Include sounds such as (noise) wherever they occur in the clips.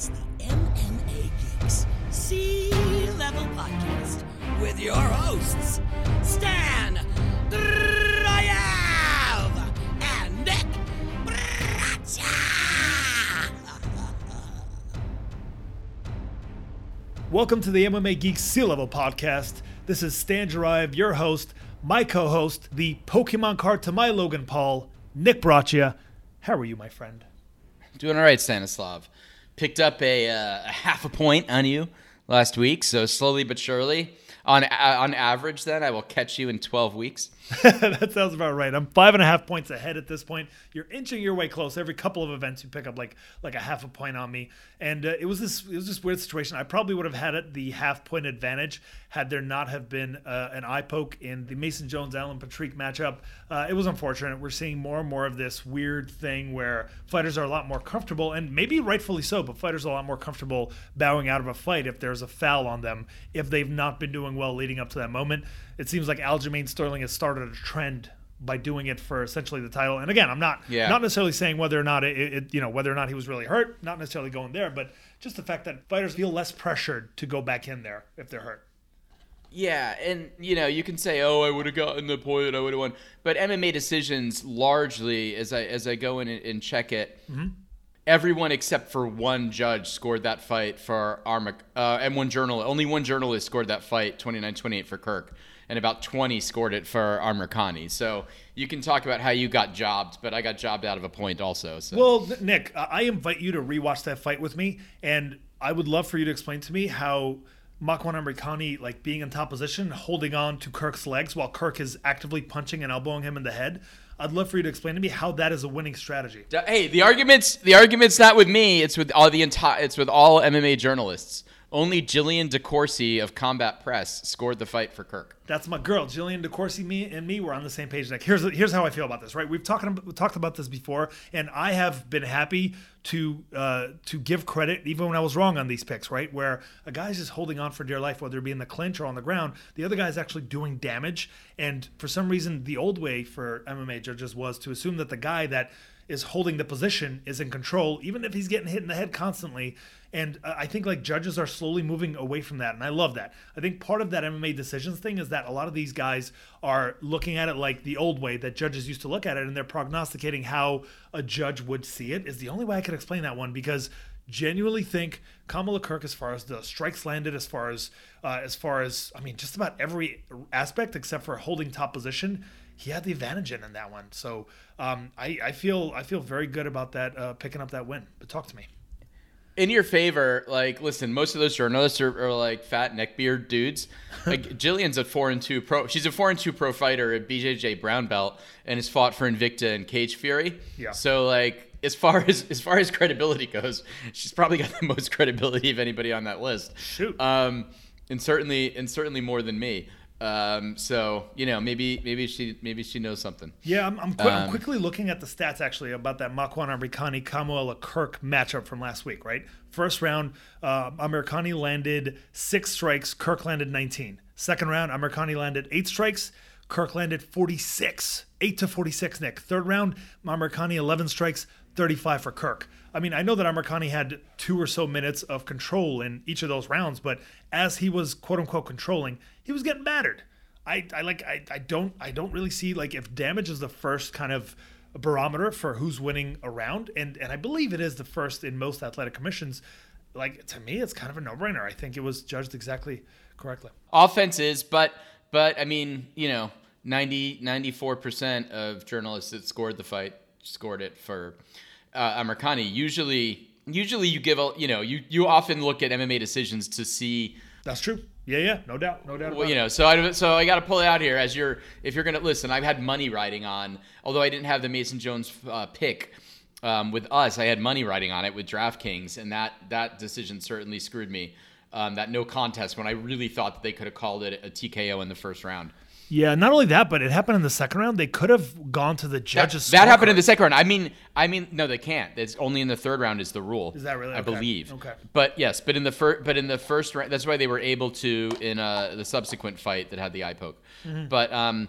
It's the MMA Geeks Sea Level Podcast with your hosts, Stan Dryav and Nick Bracha. Welcome to the MMA Geeks Sea Level Podcast. This is Stan Drive, your host, my co-host, the Pokemon card to my Logan Paul, Nick Braccia. How are you, my friend? Doing all right, Stanislav. Picked up a, uh, a half a point on you last week, so slowly but surely. On uh, on average, then I will catch you in 12 weeks. (laughs) that sounds about right. I'm five and a half points ahead at this point. You're inching your way close. Every couple of events, you pick up like like a half a point on me, and uh, it was this it was this weird situation. I probably would have had it the half point advantage had there not have been uh, an eye poke in the Mason Jones Alan Patrick matchup. Uh, it was unfortunate. We're seeing more and more of this weird thing where fighters are a lot more comfortable, and maybe rightfully so, but fighters are a lot more comfortable bowing out of a fight if there's a foul on them if they've not been doing well leading up to that moment. It seems like Aljamain Sterling has started a trend by doing it for essentially the title. And again, I'm not Yeah. not necessarily saying whether or not it, it you know whether or not he was really hurt, not necessarily going there, but just the fact that fighters feel less pressured to go back in there if they're hurt. Yeah, and you know you can say, "Oh, I would have gotten the point, I would have won," but MMA decisions largely, as I as I go in and, check it, everyone except for one judge scored that fight for Arma, uh, and one journalist, only one journalist scored that fight, 29-28 for Kirk, and about 20 scored it for Amerikani. So you can talk about how you got jobbed, but I got jobbed out of a point also. So. Well, Nick, I I invite you to rewatch that fight with me, and I would love for you to explain to me how Makwan Amerikani, like being in top position, holding on to Kirk's legs while Kirk is actively punching and elbowing him in the head. I'd love for you to explain to me how that is a winning strategy. Hey, the arguments the argument's not with me. It's with all the entire. It's with all MMA journalists. Only Jillian DeCourcy of Combat Press scored the fight for Kirk. That's my girl, Jillian DeCourcy. Me and me were on the same page. Like, here's here's how I feel about this. Right, we've talked we talked about this before, and I have been happy to uh, to give credit even when I was wrong on these picks. Right, where a guy's just holding on for dear life, whether it be in the clinch or on the ground, the other guy's actually doing damage. And for some reason, the old way for MMA judges was to assume that the guy that is holding the position is in control, even if he's getting hit in the head constantly. And uh, I think like judges are slowly moving away from that, and I love that. I think part of that MMA decisions thing is that a lot of these guys are looking at it like the old way that judges used to look at it, and they're prognosticating how a judge would see it. Is the only way I could explain that one because genuinely think Kamuela Kirk as far as the strikes landed, as far as uh, as far as I mean, just about every aspect except for holding top position he had the advantage in, in that one. So um, I, I feel I feel very good about that uh, picking up that win. But talk to me. In your favor, like, listen, most of those journalists are, are like fat neckbeard dudes. (laughs) Like, Jillian's a four and two pro. She's a four and two pro fighter at BJJ brown belt and has fought for Invicta and Cage Fury. Yeah. So like, as far as as far as credibility goes, she's probably got the most (laughs) credibility of anybody on that list. Shoot. Um, and certainly and certainly more than me. Um, so you know, maybe maybe she maybe she knows something. Yeah, I'm, I'm, I'm Um, quickly looking at the stats actually about that Makwan Amerikani Kamuela Kirk matchup from last week, right? First round, uh, Amerikani landed six strikes, Kirk landed 19. Second round, Amerikani landed eight strikes, Kirk landed 46. 8 to 46, Nick. Third round, Amerikani 11 strikes, 35 for Kirk. I mean, I know that Amerikani had two or so minutes of control in each of those rounds, but as he was quote unquote controlling, he was getting battered. I, I like I, I don't I don't really see like if damage is the first kind of barometer for who's winning a round and and I believe it is the first in most athletic commissions like to me it's kind of a no-brainer I think it was judged exactly correctly offense is, but but I mean, you know, 90 94% of journalists that scored the fight scored it for uh, Amerikani. Usually usually you give a, you know, you you often look at MMA decisions to see that's true yeah yeah no doubt no doubt well, you know, so I so I got to pull it out here as you're if you're gonna listen. I've had money riding on, although I didn't have the Mason Jones uh, pick um, with us. I had money riding on it with DraftKings, and that that decision certainly screwed me. Um, that no contest when I really thought that they could have called it a TKO in the first round. Yeah not only that but it happened in the second round they could have gone to the That, judges that happened in the second round. I mean, I mean, no, they can't. It's only in the third round is the rule. Is that really? I Okay. believe. Okay. But yes, but in the first, but in the first round, that's why they were able to in uh, the subsequent fight that had the eye poke. Mm-hmm. But um,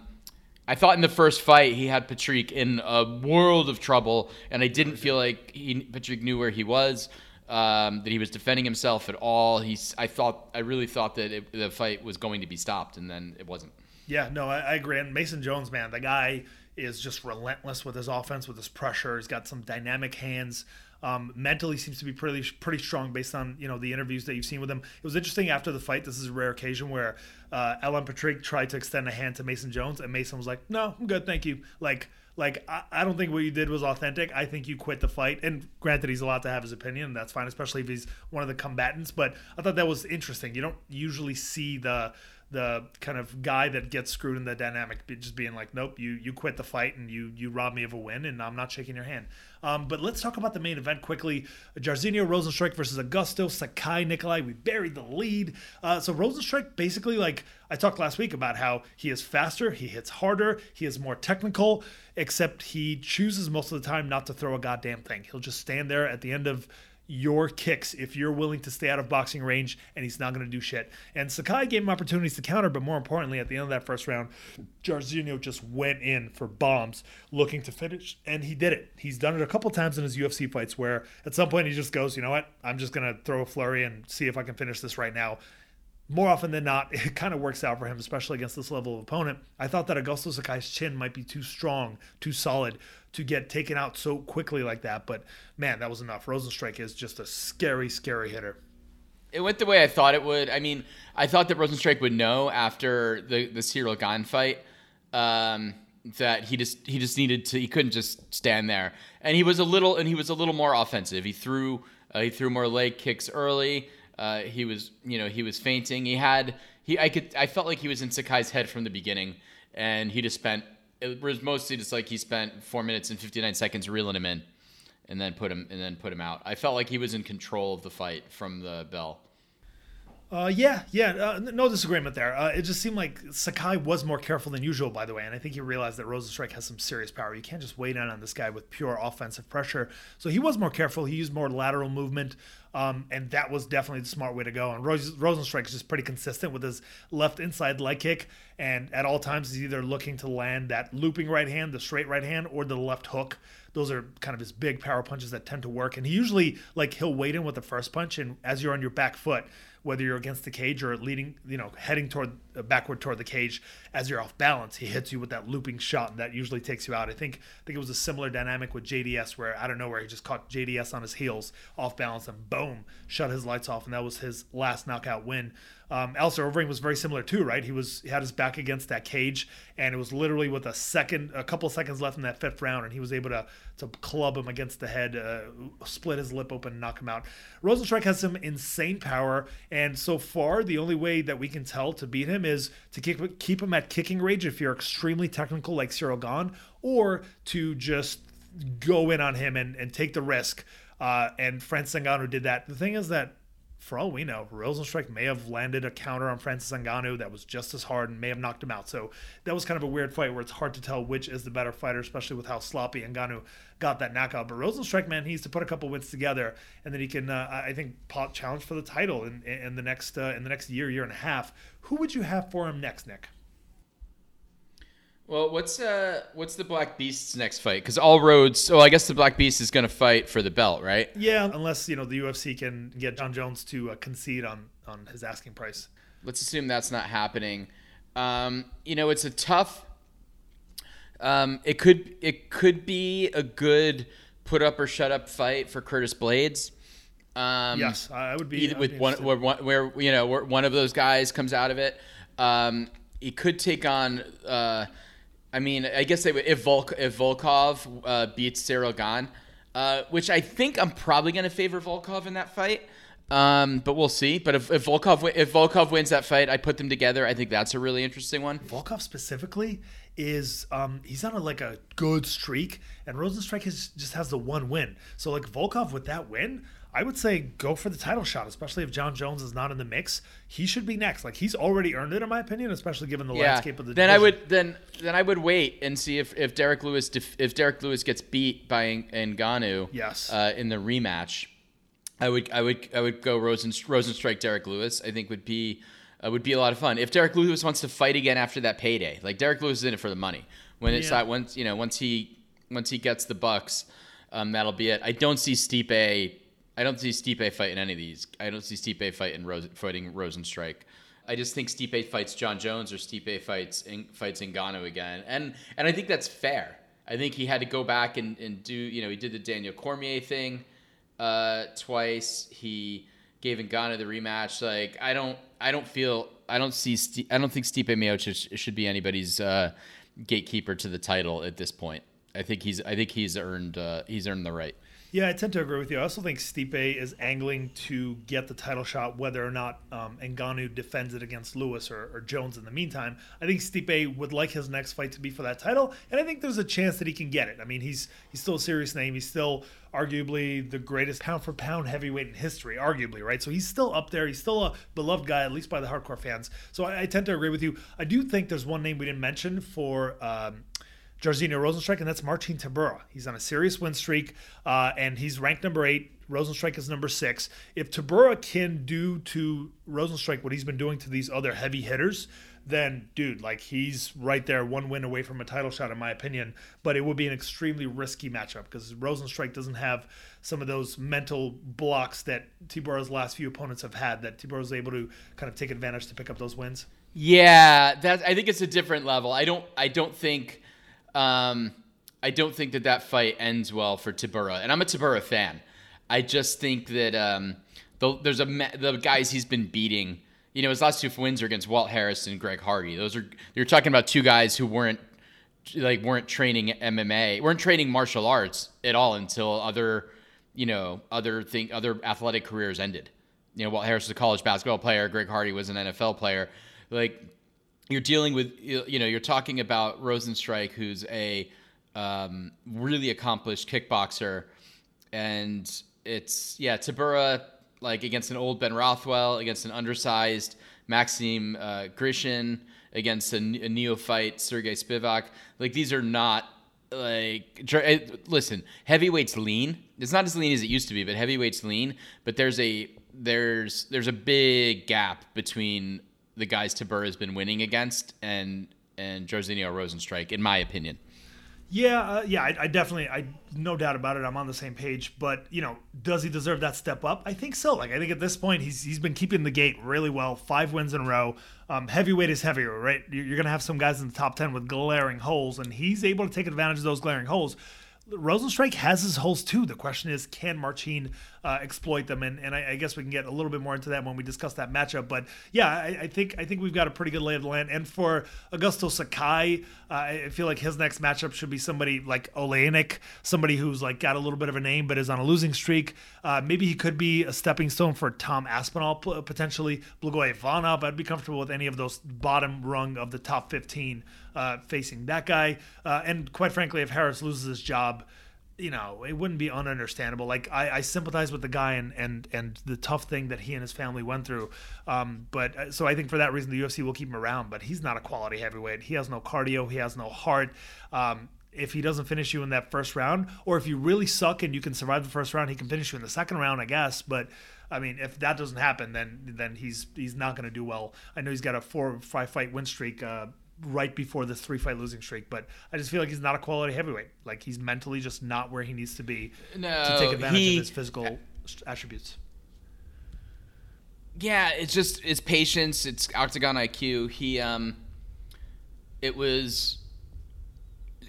I thought in the first fight he had Patrick in a world of trouble, and I didn't feel like he Patrick knew where he was. um, that he was defending himself at all. He's I thought I really thought that it, the fight was going to be stopped, and then it wasn't. Yeah, no, I, I agree. And Mason Jones, man, the guy is just relentless with his offense, with his pressure. He's got some dynamic hands. Um, mentally seems to be pretty pretty strong based on you know the interviews that you've seen with him. It was interesting after the fight. This is a rare occasion where uh, Alan Patrick tried to extend a hand to Mason Jones, and Mason was like, "No, I'm good, thank you." Like like I, I don't think what you did was authentic. I think you quit the fight. And granted, he's allowed to have his opinion, and that's fine, especially if he's one of the combatants. But I thought that was interesting. You don't usually see the the kind of guy that gets screwed in the dynamic just being like nope you you quit the fight and you you robbed me of a win and i'm not shaking your hand. Um, but let's talk about the main event quickly. Jairzinho Rozenstruik versus Augusto Sakai Nikolai. we buried the lead. Uh, so Rozenstruik basically like I talked last week about how he is faster he hits harder he is more technical except he chooses most of the time not to throw a goddamn thing. He'll just stand there at the end of your kicks if you're willing to stay out of boxing range, and he's not going to do shit. And Sakai gave him opportunities to counter, but more importantly, at the end of that first round, Jairzinho just went in for bombs looking to finish, and he did it. He's done it a couple times in his UFC fights where at some point he just goes, you know what, I'm just going to throw a flurry and see if I can finish this right now more often than not, (laughs) it kind of works out for him, especially against this level of opponent. I thought that Augusto Sakai's chin might be too strong, too solid to get taken out so quickly like that. But man, that was enough. Rozenstruik is just a scary, scary hitter. It went the way I thought it would. I mean, I thought that Rozenstruik would know after the the Ciryl Gane fight um, that he just he just needed to. He couldn't just stand there, and he was a little and he was a little more offensive. He threw uh, he threw more leg kicks early. Uh, he was you know he was feinting. He had he I could I felt like he was in Sakai's head from the beginning, and he just spent it was mostly just like he spent four minutes and 59 seconds reeling him in and then put him and then put him out. I felt like he was in control of the fight from the bell. Uh, yeah, yeah, uh, no disagreement there. Uh, it just seemed like Sakai was more careful than usual, by the way, and I think he realized that Rozenstruik has some serious power. You can't just wait in on this guy with pure offensive pressure. So he was more careful. He used more lateral movement, um, and that was definitely the smart way to go. And Rose, Rozenstruik is just pretty consistent with his left inside leg kick, and at all times he's either looking to land that looping right hand, the straight right hand, or the left hook those are kind of his big power punches that tend to work. And he usually like he'll wait in with the first punch, and as you're on your back foot, whether you're against the cage or leading, you know, heading toward uh, backward toward the cage as you're off balance, he hits you with that looping shot, and that usually takes you out. I think I think it was a similar dynamic with JDS, where I don't know where he just caught JDS on his heels off balance and boom, shut his lights off, and that was his last knockout win. Um, Alistair Overeem was very similar too, right? He was he had his back against that cage, and it was literally with a second, a couple seconds left in that fifth round, and he was able to to club him against the head, uh, split his lip open, knock him out. Rozenstruik has some insane power, and so far the only way that we can tell to beat him is to keep keep him at kicking range if you're extremely technical like Ciryl Gane, or to just go in on him and, and take the risk. Uh, and Francis Ngannou did that. The thing is that for all we know, Rozenstruik may have landed a counter on Francis Ngannou that was just as hard and may have knocked him out. So that was kind of a weird fight where it's hard to tell which is the better fighter, especially with how sloppy Ngannou got that knockout. But Rozenstruik, man, he needs to put a couple wins together, and then he can, uh, I think, challenge for the title in, in the next uh, in the next year, year and a half. Who would you have for him next, Nick? Well, what's uh what's the Black Beast's next fight? Because all roads. So I guess the Black Beast is going to fight for the belt, right? Yeah, unless you know the UFC can get Jon Jones to uh, concede on on his asking price. Let's assume that's not happening. Um, you know, it's a tough. Um, it could it could be a good put up or shut up fight for Curtis Blaydes. Um, yes, I would be either with be one where, where, you know where one of those guys comes out of it. Um, he could take on. Uh, I mean, I guess if Volk if Volkov uh, beats Ciryl Gane, uh, which I think I'm probably going to favor Volkov in that fight. Um, but we'll see. But if, if Volkov if Volkov wins that fight, I put them together. I think that's a really interesting one. Volkov specifically is um, he's on a, like a good streak, and Rozenstruik has, just has the one win. So like Volkov with that win, I would say go for the title shot, especially if Jon Jones is not in the mix. He should be next. Like he's already earned it, in my opinion, especially given the yeah. landscape of the. Then division. I would then then I would wait and see if if Derrick Lewis def, if Derrick Lewis gets beat by Ngannou. Yes. Uh, in the rematch, I would I would I would go Rosen Rozenstruik Derrick Lewis. I think would be. Uh, would be a lot of fun if Derrick Lewis wants to fight again after that payday. Like Derrick Lewis is in it for the money. When it's yeah. once you know once he once he gets the bucks, um, that'll be it. I don't see Stipe I don't see Stipe fighting any of these. I don't see Stipe fighting Rose, fighting Rozenstruik. I just think Stipe fights Jon Jones or Stipe fights in, fights Ngannou again, and and I think that's fair. I think he had to go back and, and do you know he did the Daniel Cormier thing uh, twice. He gave Ngannou the rematch. Like I don't I don't feel I don't see St- I don't think Stipe Miocic should be anybody's uh, gatekeeper to the title at this point. I think he's I think he's earned uh, he's earned the right. Yeah, I tend to agree with you. I also think Stipe is angling to get the title shot, whether or not um, defends it against Lewis or, or, Jones in the meantime. I think Stipe would like his next fight to be for that title, and I think there's a chance that he can get it. I mean, he's he's still a serious name. He's still arguably the greatest pound for pound heavyweight in history, arguably, right? So he's still up there. He's still a beloved guy, at least by the hardcore fans. So I, I tend to agree with you. I do think there's one name we didn't mention for. Um, Jairzinho Rozenstruik, and that's Marcin Tybura. He's on a serious win streak, uh, and he's ranked number eight. Rozenstruik is number six. If Tybura can do to Rozenstruik what he's been doing to these other heavy hitters, then dude, like he's right there, one win away from a title shot, in my opinion. But it would be an extremely risky matchup because Rozenstruik doesn't have some of those mental blocks that Tybura's last few opponents have had. That was able to kind of take advantage to pick up those wins. Yeah, that I think it's a different level. I don't, I don't think um, I don't think that that fight ends well for Tybura, and I'm a Tybura fan. I just think that um, the, there's a the guys he's been beating. You know, his last two wins are against Walt Harris and Greg Hardy. Those are you're talking about two guys who weren't like weren't training MMA, weren't training martial arts at all until other you know other thing other athletic careers ended. You know, Walt Harris was a college basketball player. Greg Hardy was an NFL player. Like you're dealing with you know you're talking about Rozenstruik, who's a um, really accomplished kickboxer, and it's yeah Tybura like against an old Ben Rothwell, against an undersized Maxim uh, Grishin, against a, a neophyte Sergey Spivak. Like these are not like eh, listen heavyweight's lean. It's not as lean as it used to be but heavyweight's lean. But there's a there's there's a big gap between the guys Tybura has been winning against and and Jairzinho Rozenstruik, in my opinion. Yeah, uh, yeah, I, I, definitely, I no doubt about it. I'm on the same page. But you know, does he deserve that step up? I think so. Like, I think at this point, he's he's been keeping the gate really well. Five wins in a row. Um, heavyweight is heavier, right? You're gonna have some guys in the top ten with glaring holes, and he's able to take advantage of those glaring holes. Rozenstruik has his holes too. The question is, can Marcin uh, exploit them? And, and I, I, guess we can get a little bit more into that when we discuss that matchup. But yeah, I, I think I think we've got a pretty good lay of the land. And for Augusto Sakai, uh, I feel like his next matchup should be somebody like Oleinik, somebody who's like got a little bit of a name but is on a losing streak. Uh, maybe he could be a stepping stone for Tom Aspinall potentially. Blagoy Ivanov, I'd be comfortable with any of those bottom rung of the top 15 uh, facing that guy. Uh, and quite frankly, if Harris loses his job, you know, it wouldn't be ununderstandable. Like I, I sympathize with the guy and and and the tough thing that he and his family went through. Um, but uh, so I think for that reason, the UFC will keep him around. But he's not a quality heavyweight. He has no cardio. He has no heart. Um, if he doesn't finish you in that first round, or if you really suck and you can survive the first round, he can finish you in the second round, I guess. But I mean, if that doesn't happen, then then he's he's not going to do well. I know he's got a four five fight win streak. Uh, right before this three fight losing streak, but I just feel like he's not a quality heavyweight. Like he's mentally just not where he needs to be no, to take advantage he, of his physical attributes. Yeah, it's just it's patience, it's octagon IQ. He um it was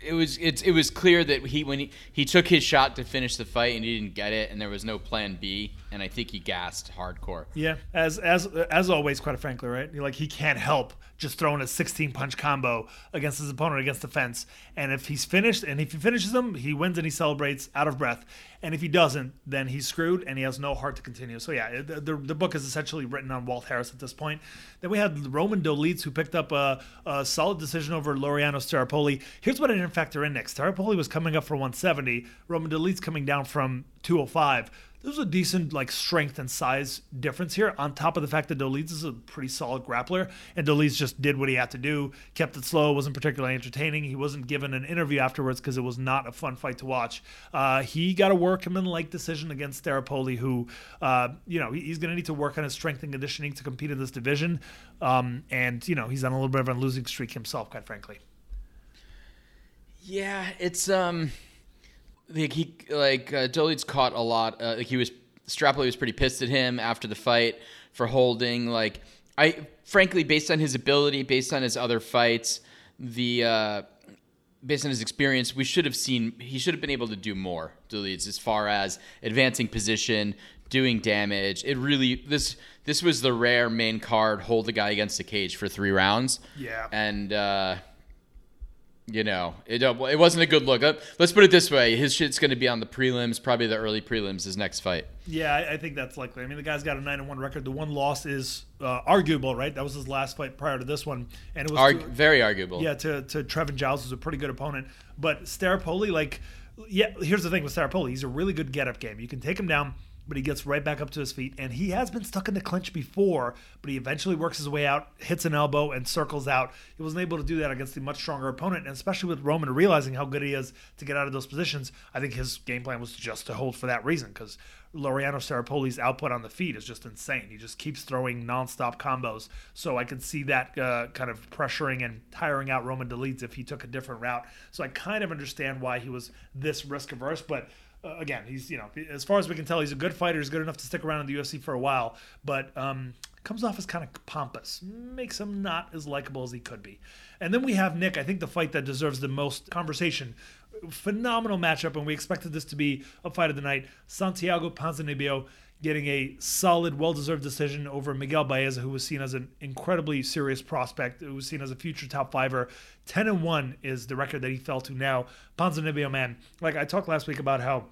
it was it's it was clear that he when he, he took his shot to finish the fight and he didn't get it and there was no plan B and I think he gassed hardcore. Yeah, as as as always, quite frankly, right? Like he can't help just throwing a 16 punch combo against his opponent against the fence. And if he's finished and if he finishes them, he wins and he celebrates out of breath. And if he doesn't, then he's screwed and he has no heart to continue. So yeah, the, the, the book is essentially written on Walt Harris at this point. Then we had Roman Dolidze who picked up a, a solid decision over Laureano Staropoli. Here's what I didn't factor in next. Staropoli was coming up for 170. Roman Dolidze coming down from 205 there's a decent like strength and size difference here. On top of the fact that Dolidze is a pretty solid grappler, and Dolidze just did what he had to do, kept it slow, wasn't particularly entertaining. He wasn't given an interview afterwards because it was not a fun fight to watch. Uh, he got a workman like decision against Staropoli, who, uh, you know, he's going to need to work on his strength and conditioning to compete in this division. Um, and you know, he's on a little bit of a losing streak himself, quite frankly. Yeah, it's um like he like uh, Dolidze caught a lot. Uh, like he was Staropoli was pretty pissed at him after the fight for holding. Like, I frankly, based on his ability, based on his other fights, the uh, based on his experience, we should have seen he should have been able to do more. Dolidze as far as advancing position, doing damage. It really this this was the rare main card hold a guy against the cage for three rounds. Yeah. and. uh you know, it uh, it wasn't a good look. Uh, Let's put it this way: his shit's going to be on the prelims, probably the early prelims. His next fight. Yeah, I, I think that's likely. I mean, the guy's got a nine and one record. The one loss is uh, arguable, right? That was his last fight prior to this one, and it was Arg- to- very arguable. yeah to to Trevin Giles, who's a pretty good opponent. But Staropoli, like, yeah, here's the thing with Staropoli, he's a really good get up game. You can take him down. But he gets right back up to his feet, and he has been stuck in the clinch before. But he eventually works his way out, hits an elbow, and circles out. He wasn't able to do that against a much stronger opponent, and especially with Roman realizing how good he is to get out of those positions. I think his game plan was just to hold for that reason, because Laureano Staropoli's output on the feet is just insane. He just keeps throwing nonstop combos. So I could see that uh, kind of pressuring and tiring out Roman Dolidze if he took a different route. So I kind of understand why he was this risk averse, but. Uh, again, he's you know as far as we can tell, he's a good fighter. He's good enough to stick around in the UFC for a while, but um, comes off as kind of pompous, makes him not as likable as he could be. And then we have Nick. I think the fight that deserves the most conversation phenomenal matchup, and we expected this to be a fight of the night. Santiago Ponzinibbio getting a solid, well-deserved decision over Miguel Baeza, who was seen as an incredibly serious prospect, who was seen as a future top fiver. Ten and one is the record that he fell to now. Ponzinibbio, man, like I talked last week about how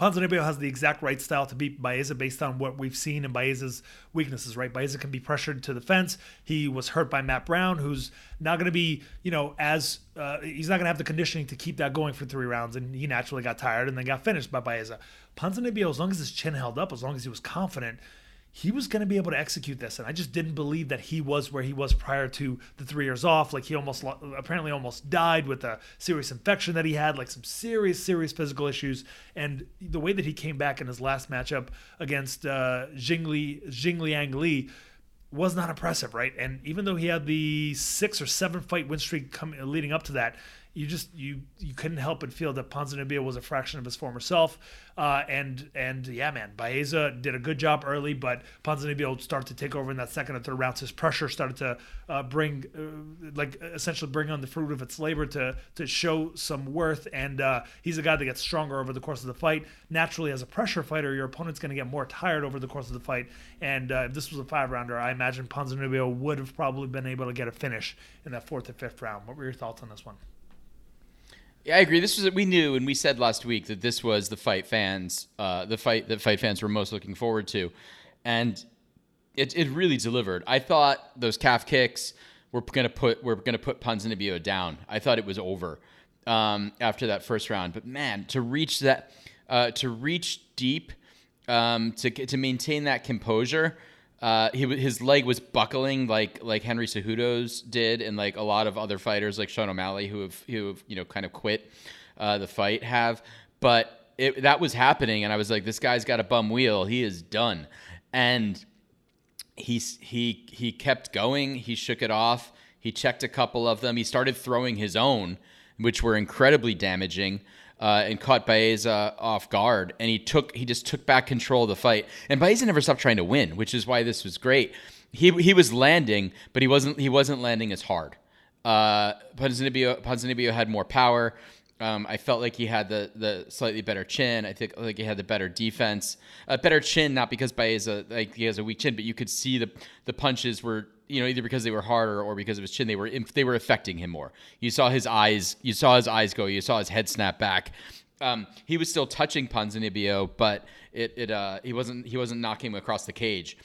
Ponzinibbio has the exact right style to beat Baeza based on what we've seen in Baeza's weaknesses, right? Baeza can be pressured to the fence. He was hurt by Matt Brown, who's not going to be, you know, as uh, he's not going to have the conditioning to keep that going for three rounds, and he naturally got tired and then got finished by Baeza. Ponzinibbio, as long as his chin held up, as long as he was confident, he was going to be able to execute this and i just didn't believe that he was where he was prior to the three years off. Like he almost apparently almost died with a serious infection that he had like some serious serious physical issues. And the way that he came back in his last matchup against uh jingli jingliang li was not impressive right? And even though he had the six or seven fight win streak coming leading up to that you just you you couldn't help but feel that Ponzinibbio was a fraction of his former self, uh, and and yeah, man, Baeza did a good job early, but Ponzinibbio started to take over in that second and third rounds. His pressure started to uh, bring, uh, like, essentially bring on the fruit of its labor to to show some worth, and uh, he's a guy that gets stronger over the course of the fight. Naturally, as a pressure fighter, your opponent's going to get more tired over the course of the fight, and uh, if this was a five rounder, I imagine Ponzinibbio would have probably been able to get a finish in that fourth or fifth round. What were your thoughts on this one? Yeah, I agree. This was we knew and we said last week that this was the fight fans, uh, the fight that fight fans were most looking forward to, and it it really delivered. I thought those calf kicks were gonna put were gonna put Ponzinibbio down. I thought it was over um, after that first round. But man, to reach that, uh, to reach deep, um, to to maintain that composure. Uh, he, his leg was buckling like like Henry Cejudo's did, and like a lot of other fighters like Sean O'Malley who have who have you know kind of quit uh, the fight have. But it, that was happening, and I was like, this guy's got a bum wheel. He is done, and he's he he kept going. He shook it off. He checked a couple of them. He started throwing his own, which were incredibly damaging uh, and caught Baeza off guard. And he took he just took back control of the fight. And Baeza never stopped trying to win, which is why this was great. He he was landing, but he wasn't he wasn't landing as hard. Uh, Ponzinibbio, had more power. Um, I felt like he had the the slightly better chin. I think like he had the better defense, a better chin. Not because Baeza like he has a weak chin, but you could see the the punches were you know either because they were harder or because of his chin they were they were affecting him more. You saw his eyes, you saw his eyes go, you saw his head snap back. Um, he was still touching Ponzinibbio, but it it uh, he wasn't he wasn't knocking him across the cage,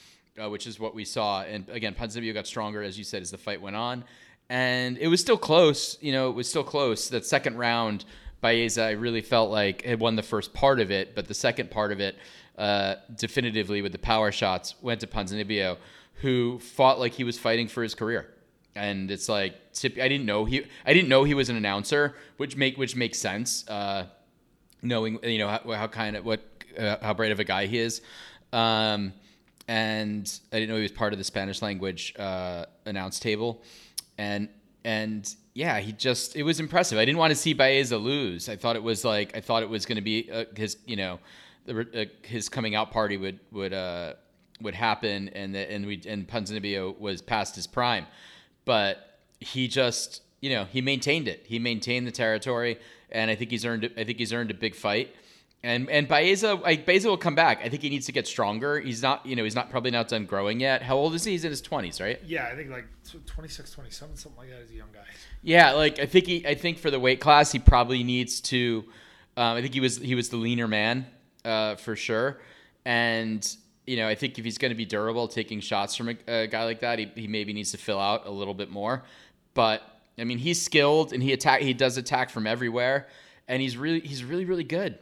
uh, which is what we saw. And again, Ponzinibbio got stronger as you said as the fight went on and it was still close. You know, it was still close. That second round, Baeza, I really felt like had won the first part of it, but the second part of it, uh, definitively with the power shots, went to Ponzinibbio, who fought like he was fighting for his career. And it's like I didn't know he I didn't know he was an announcer, which make which makes sense, uh, knowing you know how, how kind of what uh, how bright of a guy he is. Um, and I didn't know he was part of the Spanish language uh, announce table and and yeah, he just it was impressive. I didn't want to see Baeza lose. I thought it was like I thought it was going to be uh, his you know the, uh, his coming out party would would uh, would happen, and the, and we and Ponzinibbio was past his prime, but he just you know he maintained it. He maintained the territory, and I think he's earned I think he's earned a big fight. And and Baeza, like Baeza will come back. I think he needs to get stronger. He's not, you know, he's not probably not done growing yet. How old is he? He's in his twenties, right? Yeah, I think like 26, 27, something like that. He's a young guy. Yeah, like I think he, I think for the weight class, he probably needs to. Um, I think he was he was the leaner man uh, for sure, and you know I think if he's going to be durable, taking shots from a, a guy like that, he, he maybe needs to fill out a little bit more. But I mean, he's skilled and he attack he does attack from everywhere, and he's really he's really really good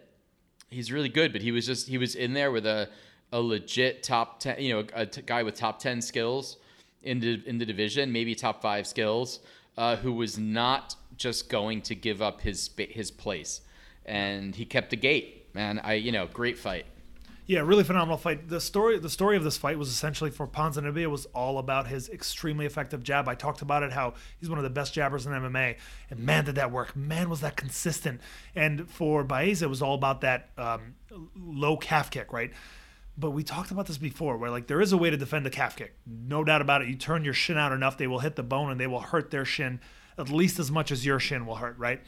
he's really good, but he was just he was in there with a a legit top ten, you know, a t- guy with top ten skills in the in the division, maybe top five skills, uh, who was not just going to give up his his place, and he kept the gate. Man, I you know, great fight. Yeah, really phenomenal fight. The story the story of this fight was essentially for Ponzinibbio was all about his extremely effective jab. I talked about it how he's one of the best jabbers in MMA, and man did that work. Man was that consistent. And for Baeza, it was all about that um, low calf kick, right? But we talked about this before, where like there is a way to defend the calf kick, no doubt about it. You turn your shin out enough, they will hit the bone and they will hurt their shin at least as much as your shin will hurt, right?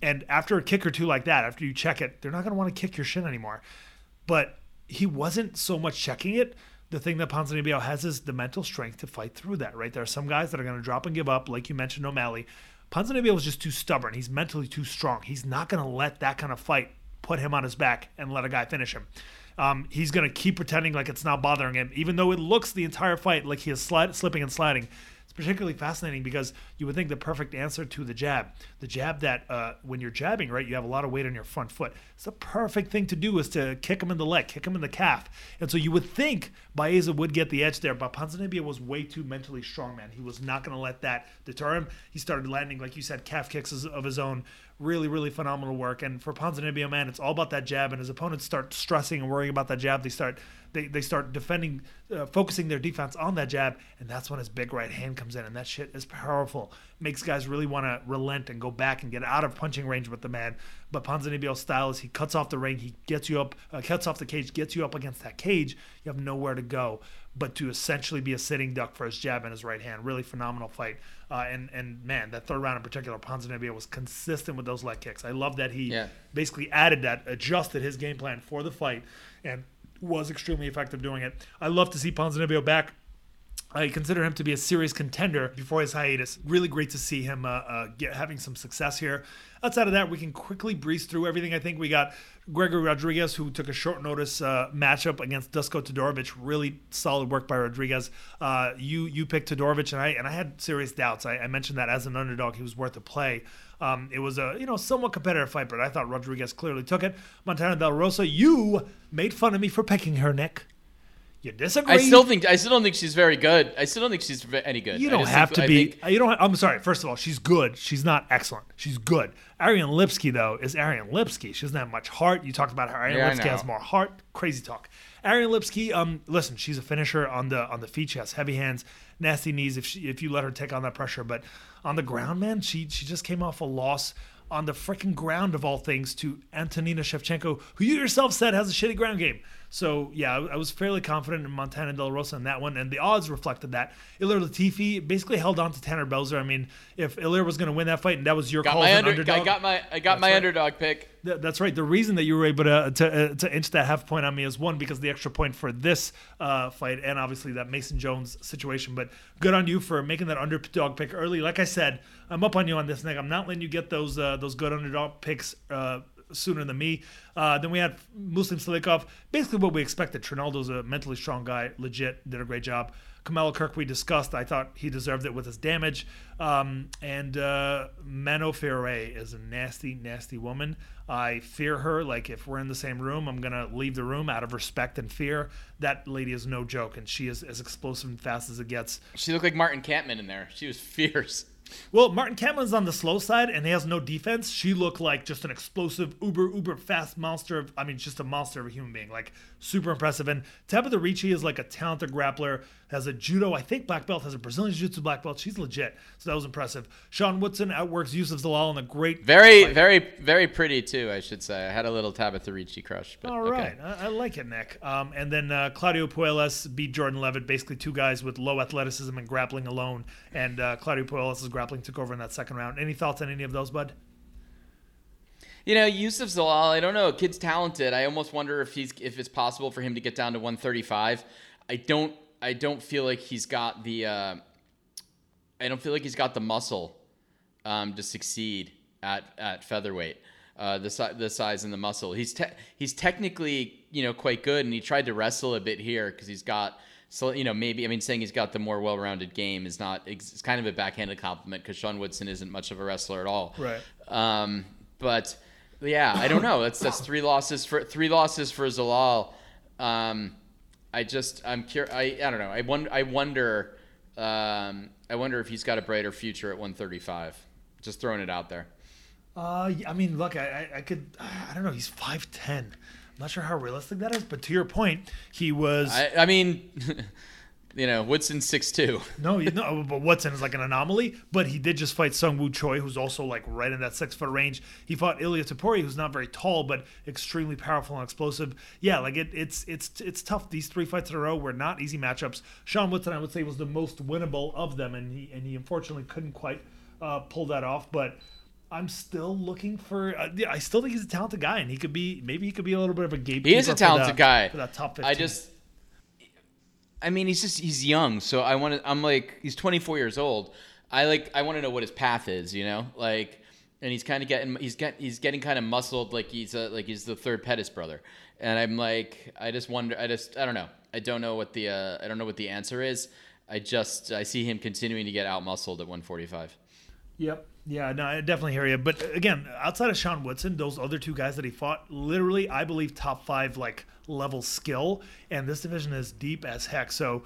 And after a kick or two like that, after you check it, they're not going to want to kick your shin anymore. But he wasn't so much checking it. The thing that Ponzinibbio has is the mental strength to fight through that, right? There are some guys that are going to drop and give up, like you mentioned, O'Malley. Ponzinibbio was just too stubborn. He's mentally too strong. He's not going to let that kind of fight put him on his back and let a guy finish him. Um, he's going to keep pretending like it's not bothering him, even though it looks the entire fight like he is slipping and sliding. It's particularly fascinating because you would think the perfect answer to the jab, the jab that uh, when you're jabbing, right, you have a lot of weight on your front foot. It's the perfect thing to do is to kick him in the leg, kick him in the calf. And so you would think Baeza would get the edge there, but Ponzinibbio was way too mentally strong, man. He was not going to let that deter him. He started landing, like you said, calf kicks of his own. Really, really phenomenal work. And for Ponzinibbio, man, it's all about that jab. And his opponents start stressing and worrying about that jab. They start they, they start defending, uh, focusing their defense on that jab, and that's when his big right hand comes in, and that shit is powerful. Makes guys really want to relent and go back and get out of punching range with the man. But Ponzinibbio's style is he cuts off the ring, he gets you up, uh, cuts off the cage, gets you up against that cage. You have nowhere to go but to essentially be a sitting duck for his jab and his right hand. Really phenomenal fight. Uh, and and man, that third round in particular, Ponzinibbio was consistent with those leg kicks. I love that he yeah. basically added that, adjusted his game plan for the fight, and was extremely effective doing it. I love to see Ponzinibbio back. I consider him to be a serious contender before his hiatus. Really great to see him uh, uh, get having some success here. Outside of that, we can quickly breeze through everything. I think we got Gregory Rodrigues, who took a short notice uh, matchup against Dusko Todorovic. Really solid work by Rodrigues. Uh, you you picked Todorovic, and I and I had serious doubts. I, I mentioned that as an underdog, he was worth a play. Um, it was a you know somewhat competitive fight, but I thought Rodrigues clearly took it. Montana Del Rosa, you made fun of me for picking her, Nick. You disagree? I still think I still don't think she's very good. I still don't think she's any good. You don't have think, to be. Think, you don't. I'm sorry. First of all, she's good. She's not excellent. She's good. Ariane Lipski though is Ariane Lipski. She doesn't have much heart. You talked about how Ariane yeah, Lipski has more heart. Crazy talk. Ariane Lipski. Um, listen, she's a finisher on the on the feet. She has heavy hands, nasty knees. If she, if you let her take on that pressure, but on the ground, man, she she just came off a loss on the freaking ground of all things to Antonina Shevchenko, who you yourself said has a shitty ground game. So yeah, I, was fairly confident in Montana Del Rosa in that one, and the odds reflected that. Ilir Latifi basically held on to Tanner Boser. I mean, if Ilir was going to win that fight, and that was your got call as under, underdog, I got my I got my right. underdog pick. Th- that's right. The reason that you were able to to, uh, to inch that half point on me is one because the extra point for this uh, fight, and obviously that Mason Jones situation. But good on you for making that underdog pick early. Like I said, I'm up on you on this, Nick. I'm not letting you get those uh, those good underdog picks uh, sooner than me. Uh, then we had Muslim Salikhov. Basically, what we expected. Trinaldo's a mentally strong guy, legit, did a great job. Kamuela Kirk, we discussed. I thought he deserved it with his damage. Um, and uh, Manon Fiorot is a nasty, nasty woman. I fear her. Like, if we're in the same room, I'm going to leave the room out of respect and fear. That lady is no joke, and she is as explosive and fast as it gets. She looked like Martin Kampmann in there. She was (laughs) fierce. Well, Martin Kampmann's on the slow side and he has no defense. She looked like just an explosive, uber, uber fast monster. Of, I mean, just a monster of a human being. Like, super impressive. And Tabitha Ricci is like a talented grappler, has a judo, I think, black belt, has a Brazilian Jiu Jitsu black belt. She's legit. So that was impressive. Sean Woodson outworks Youssef Zalal in a great. Very, fight. very, very pretty, too, I should say. I had a little Tabitha Ricci crush. But, All right. okay. I, I like it, Nick. Um, and then uh, Claudio Puelles beat Jordan Levitt, basically two guys with low athleticism and grappling alone. And uh, Claudio Puelles' grappling took over in that second round. Any thoughts on any of those, bud? You know, Youssef Zalal, I don't know. Kid's talented. I almost wonder if he's if it's possible for him to get down to 135. I don't. I don't feel like he's got the. Uh, I don't feel like he's got the muscle um, to succeed at at featherweight. Uh, the si- the size and the muscle. He's te- he's technically you know quite good, and he tried to wrestle a bit here because he's got. So you know maybe I mean saying he's got the more well-rounded game is not it's kind of a backhanded compliment because Sean Woodson isn't much of a wrestler at all. Right. Um, but yeah, I don't know. That's that's three losses for three losses for Zalal. Um, I just I'm curious. I, I don't know. I wonder. I wonder. Um, I wonder if he's got a brighter future at 135. Just throwing it out there. Uh, I mean, look, I, I, I could, I don't know. He's five ten. I'm not sure how realistic that is, but to your point, he was. I, I mean, (laughs) you know, Woodson's six two. no, you no, but Woodson is like an anomaly. But he did just fight Sung Woo Choi, who's also like right in that six foot range. He fought Ilia Topuria, who's not very tall but extremely powerful and explosive. Yeah, like it, it's it's it's tough. These three fights in a row were not easy matchups. Sean Woodson, I would say, was the most winnable of them, and he and he unfortunately couldn't quite uh, pull that off. But I'm still looking for. Uh, yeah, I still think he's a talented guy, and he could be maybe he could be a little bit of a gatekeeper. He is a for talented guy. for that top 15. I just, I mean, he's just he's young, so I want to. I'm like, he's 24 years old. I like, I want to know what his path is, you know, like, and he's kind of getting, he's get, he's getting kind of muscled, like he's a, like he's the third Pettis brother, and I'm like, I just wonder, I just, I don't know, I don't know what the, uh, I don't know what the answer is. I just, I see him continuing to get out muscled at 145. Yep. Yeah, no, I definitely hear you. But uh, again, outside of Sean Woodson, those other two guys that he fought, literally, I believe top five like level skill, and this division is deep as heck. So,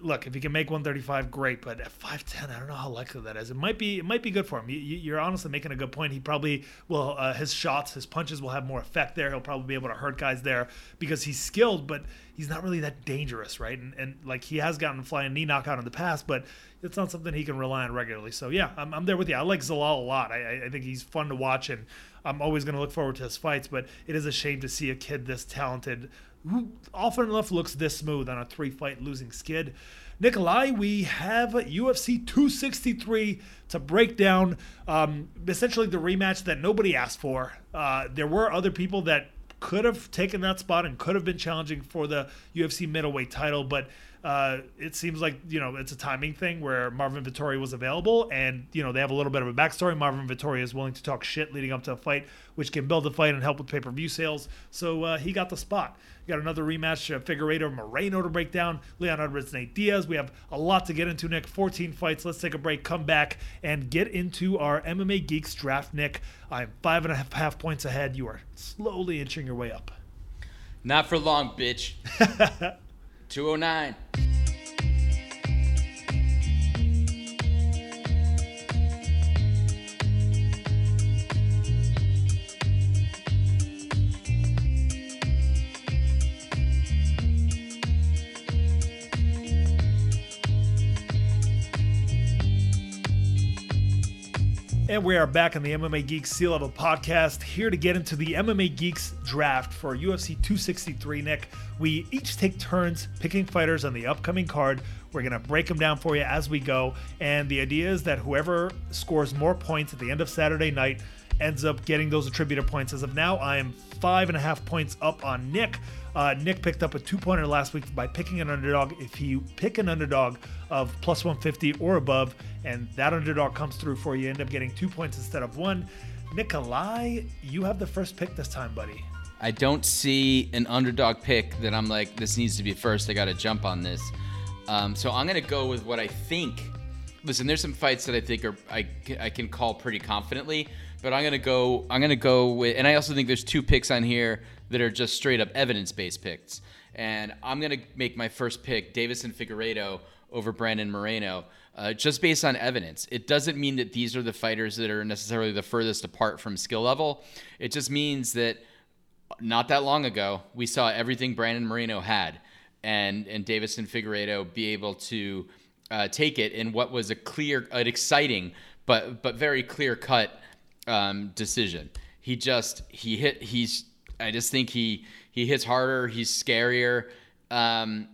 look, if he can make 135, great. But at 5'10, I don't know how likely that is. It might be, it might be good for him. You, you're honestly making a good point. He probably will. Uh, his shots, his punches will have more effect there. He'll probably be able to hurt guys there because he's skilled, but he's not really that dangerous, right? And, and like he has gotten a flying knee knockout in the past, but it's not something he can rely on regularly. So yeah, I'm, I'm there with you. I like Zalal a lot. I- I think he's fun to watch, and I'm always going to look forward to his fights. But it is a shame to see a kid this talented, who often enough looks this smooth on a three-fight losing skid. Nikolai, we have UFC 263 to break down um, essentially the rematch that nobody asked for. Uh, there were other people that could have taken that spot and could have been challenging for the UFC middleweight title, but uh, it seems like you know it's a timing thing where Marvin Vettori was available, and you know they have a little bit of a backstory. Marvin Vettori is willing to talk shit leading up to a fight, which can build the fight and help with pay per view sales. So uh, he got the spot. We got another rematch: uh, Figueiredo Moreno to break down. Leon Edwards, Nate Diaz. We have a lot to get into, Nick. 14 fights. Let's take a break, come back, and get into our MMA Geeks draft, Nick. I'm five and a half, half points ahead. You are slowly inching your way up. Not for long, bitch. (laughs) 209. And we are back on the MMA Geeks Sea Level podcast, here to get into the MMA Geeks draft for UFC 263. Nick, we each take turns picking fighters on the upcoming card. We're going to break them down for you as we go. And the idea is that whoever scores more points at the end of Saturday night ends up getting those attributed points. As of now, I am five and a half points up on Nick. Uh, Nick picked up a two pointer last week by picking an underdog. If you pick an underdog of plus 150 or above, and that underdog comes through for you, you end up getting two points instead of one. Nikolai, you have the first pick this time, buddy. I don't see an underdog pick that I'm like, this needs to be first. I got to jump on this. Um, so I'm going to go with what I think. Listen, there's some fights that I think are I, I can call pretty confidently, but I'm to go. I'm to go with, and I also think there's two picks on here that are just straight up evidence based picks. And I'm to make my first pick, Deiveson Figueiredo over Brandon Moreno, uh, just based on evidence. It doesn't mean that these are the fighters that are necessarily the furthest apart from skill level. It just means that not that long ago, we saw everything Brandon Moreno had, and and Deiveson Figueiredo be able to uh, take it in what was a clear, an exciting, but but very clear cut um, decision. He just he hit. He's. I just think he he hits harder. He's scarier. Um,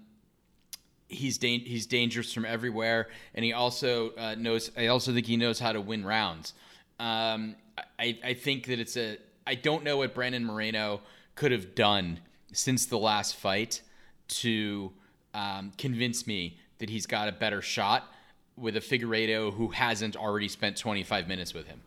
he's da- he's dangerous from everywhere, and he also uh, knows. I also think he knows how to win rounds. Um, I I think that it's a. I don't know what Brandon Moreno could have done since the last fight to um, convince me that he's got a better shot with a Figueiredo who hasn't already spent 25 minutes with him.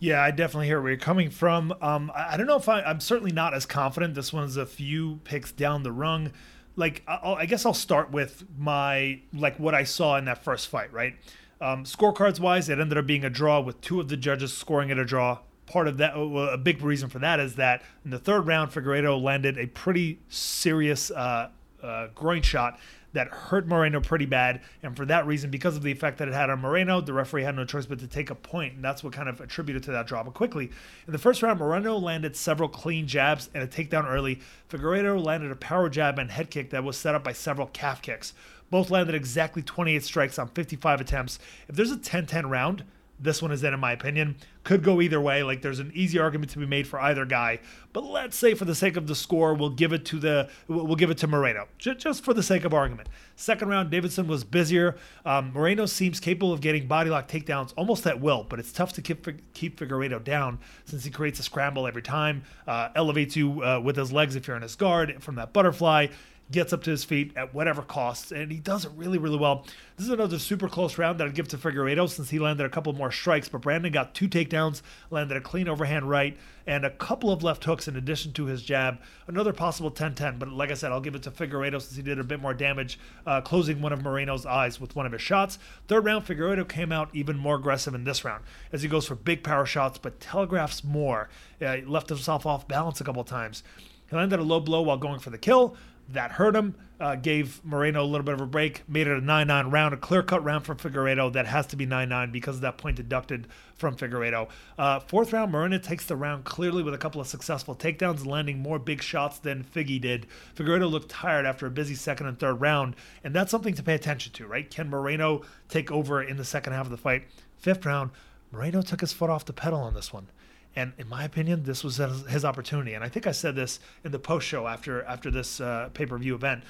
Yeah, I definitely hear where you're coming from. Um, I, I don't know if I, I'm certainly not as confident. This one's a few picks down the rung. Like, I'll, I guess I'll start with my like what I saw in that first fight. Right, um, scorecards wise, it ended up being a draw with two of the judges scoring it a draw. Part of that, a big reason for that is that in the third round, Figueiredo landed a pretty serious uh, uh, groin shot that hurt Moreno pretty bad. And for that reason, because of the effect that it had on Moreno, the referee had no choice but to take a point, and that's what kind of attributed to that draw. But quickly, in the first round, Moreno landed several clean jabs and a takedown early. Figueiredo landed a power jab and head kick that was set up by several calf kicks. Both landed exactly 28 strikes on 55 attempts. If there's a 10 10 round, this one is in, in my opinion. Could go either way. Like there's an easy argument to be made for either guy. But let's say for the sake of the score, we'll give it to the we'll give it to Moreno, just for the sake of argument. Second round, Deiveson was busier. Um, Moreno seems capable of getting body lock takedowns almost at will, but it's tough to keep keep Figueiredo down since he creates a scramble every time, uh, elevates you uh, with his legs if you're in his guard from that butterfly gets up to his feet at whatever costs, and he does it really, really well. This is another super close round that I'd give to Figueiredo since he landed a couple more strikes, but Brandon got two takedowns, landed a clean overhand right, and a couple of left hooks in addition to his jab. Another possible 10-10, but like I said, I'll give it to Figueiredo since he did a bit more damage, uh, closing one of Moreno's eyes with one of his shots. Third round, Figueiredo came out even more aggressive in this round as he goes for big power shots, but telegraphs more. Uh, he left himself off balance a couple times. He landed a low blow while going for the kill, that hurt him, uh, gave Moreno a little bit of a break, made it a 9 9 round, a clear cut round from Figueiredo that has to be 9 9 because of that point deducted from Figueiredo. Uh, fourth round, Moreno takes the round clearly with a couple of successful takedowns, landing more big shots than Figgy did. Figueiredo looked tired after a busy second and third round, and that's something to pay attention to, right? Can Moreno take over in the second half of the fight? Fifth round, Moreno took his foot off the pedal on this one. And in my opinion, this was his opportunity. And I think I said this in the post show after after this uh, pay per view event.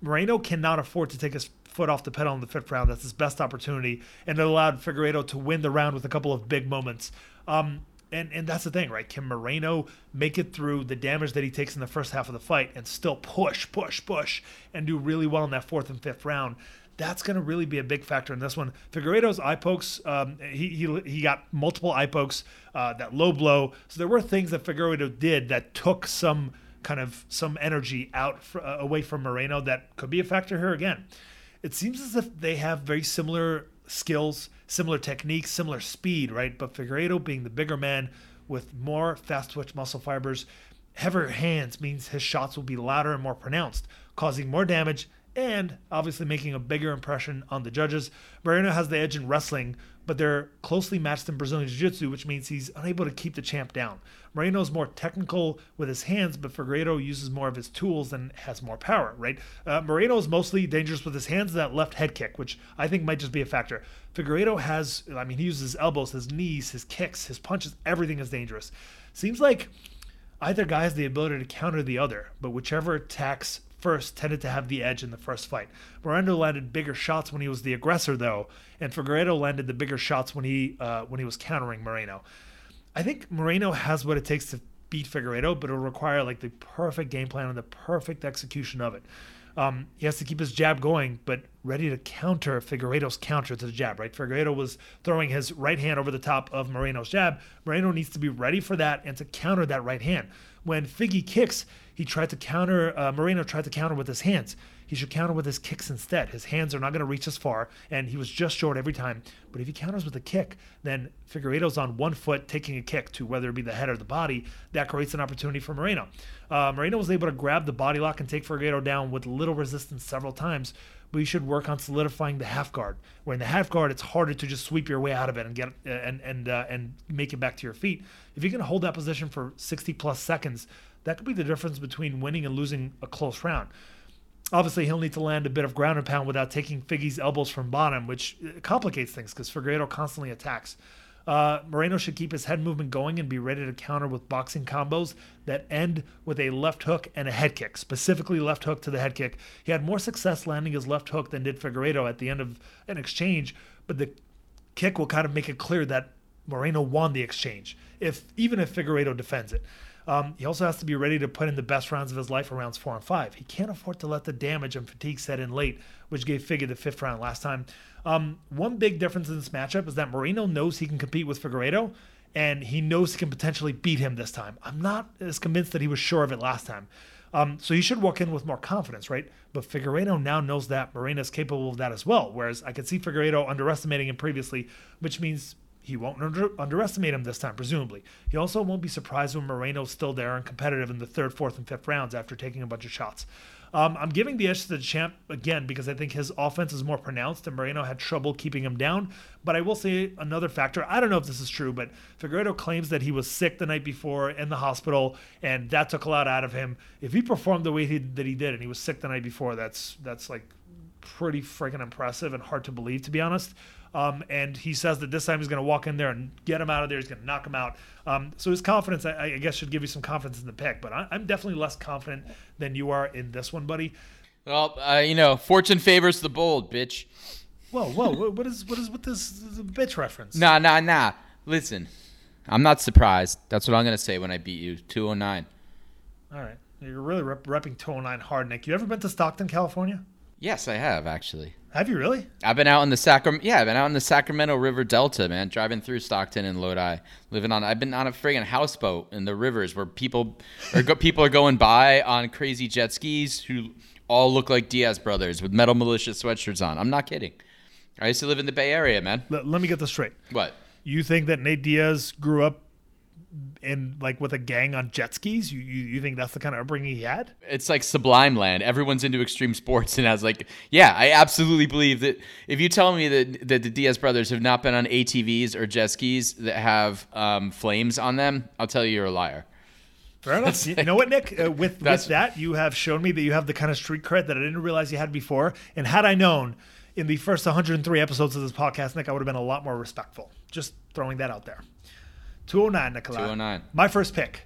Moreno cannot afford to take his foot off the pedal in the fifth round. That's his best opportunity, and it allowed Figueiredo to win the round with a couple of big moments. Um, and and that's the thing, right? Can Moreno make it through the damage that he takes in the first half of the fight and still push, push, push, and do really well in that fourth and fifth round? That's going to really be a big factor in this one. Figueiredo's eye pokes, um, he, he, he got multiple eye pokes, uh, that low blow. So there were things that Figueiredo did that took some kind of some energy out for, uh, away from Moreno that could be a factor here again. It seems as if they have very similar skills, similar techniques, similar speed, right? But Figueiredo being the bigger man with more fast twitch muscle fibers, heavier hands means his shots will be louder and more pronounced, causing more damage and obviously making a bigger impression on the judges. Moreno has the edge in wrestling, but they're closely matched in Brazilian Jiu Jitsu, which means he's unable to keep the champ down. Moreno's more technical with his hands, but Figueiredo uses more of his tools and has more power, right? Uh, Moreno is mostly dangerous with his hands, that left head kick, which I think might just be a factor. Figueiredo has, I mean, he uses his elbows, his knees, his kicks, his punches, everything is dangerous. Seems like either guy has the ability to counter the other, but whichever attacks first tended to have the edge in the first fight. Moreno landed bigger shots when he was the aggressor, though, and Figueiredo landed the bigger shots when he uh, when he was countering Moreno. I think Moreno has what it takes to beat Figueiredo, but it'll require like the perfect game plan and the perfect execution of it. Um, he has to keep his jab going, but ready to counter Figueiredo's counter to the jab, right? Figueiredo was throwing his right hand over the top of Moreno's jab. Moreno needs to be ready for that and to counter that right hand. When Figgy kicks, he tried to counter, uh, Moreno tried to counter with his hands. He should counter with his kicks instead. His hands are not going to reach as far, and he was just short every time. But if he counters with a kick, then Figueiredo's on one foot taking a kick to whether it be the head or the body. That creates an opportunity for Moreno. Uh, Moreno was able to grab the body lock and take Figueiredo down with little resistance several times, but you should work on solidifying the half guard. Where in the half guard, it's harder to just sweep your way out of it and get and and uh, and make it back to your feet. If you can hold that position for 60 plus seconds, that could be the difference between winning and losing a close round. Obviously, he'll need to land a bit of ground and pound without taking Figgy's elbows from bottom, which uh, complicates things because Figueiredo constantly attacks. Uh, Moreno should keep his head movement going and be ready to counter with boxing combos that end with a left hook and a head kick, specifically left hook to the head kick. He had more success landing his left hook than did Figueiredo at the end of an exchange, but the kick will kind of make it clear that Moreno won the exchange, if even if Figueiredo defends it. Um, he also has to be ready to put in the best rounds of his life for rounds four and five. He can't afford to let the damage and fatigue set in late, which gave Figgy the fifth round last time. Um, one big difference in this matchup is that Moreno knows he can compete with Figueiredo, and he knows he can potentially beat him this time. I'm not as convinced that he was sure of it last time. Um, so he should walk in with more confidence, right? But Figueiredo now knows that Moreno is capable of that as well. Whereas I could see Figueiredo underestimating him previously, which means he won't under, underestimate him this time, presumably. He also won't be surprised when Moreno's still there and competitive in the third, fourth, and fifth rounds after taking a bunch of shots. Um, I'm giving the edge to the champ again because I think his offense is more pronounced and Moreno had trouble keeping him down. But I will say another factor. I don't know if this is true, but Figueiredo claims that he was sick the night before in the hospital, and that took a lot out of him. If he performed the way he, that he did, and he was sick the night before, that's that's like pretty freaking impressive and hard to believe, to be honest. Um, and he says that this time he's going to walk in there and get him out of there. He's going to knock him out. Um, so his confidence, I, I, guess, should give you some confidence in the pick. But I, am definitely less confident than you are in this one, buddy. Well, uh, you know, fortune favors the bold, bitch. Whoa, whoa! what is what is with this, this bitch reference? Nah, nah, nah. Listen, I'm not surprised. That's what I'm going to say when I beat you. 209. All right, you're really rep- repping 209 hard, Nick. You ever been to Stockton, California? Yes, I have actually. Have you really? I've been out in the Sacramento. Yeah, I've been out in the Sacramento River Delta, man. Driving through Stockton and Lodi, living on. I've been on a friggin' houseboat in the rivers where people, are go, people are going by on crazy jet skis who all look like Diaz brothers with Metal Mulisha sweatshirts on. I'm not kidding. I used to live in the Bay Area, man. Let, let me get this straight. What? You think that Nate Diaz grew up in like with a gang on jet skis? You, you, you think that's the kind of upbringing he had? It's like sublime land. Everyone's into extreme sports and I was like, yeah, I absolutely believe that if you tell me that that the Diaz brothers have not been on ATVs or jet skis that have um, flames on them, I'll tell you you're a liar. Fair enough. you know what, Nick? Uh, with with that, you have shown me that you have the kind of street cred that I didn't realize you had before. And had I known in the first 103 episodes of this podcast, Nick, I would have been a lot more respectful. Just throwing that out there. 209, Nikolai. 209. My first pick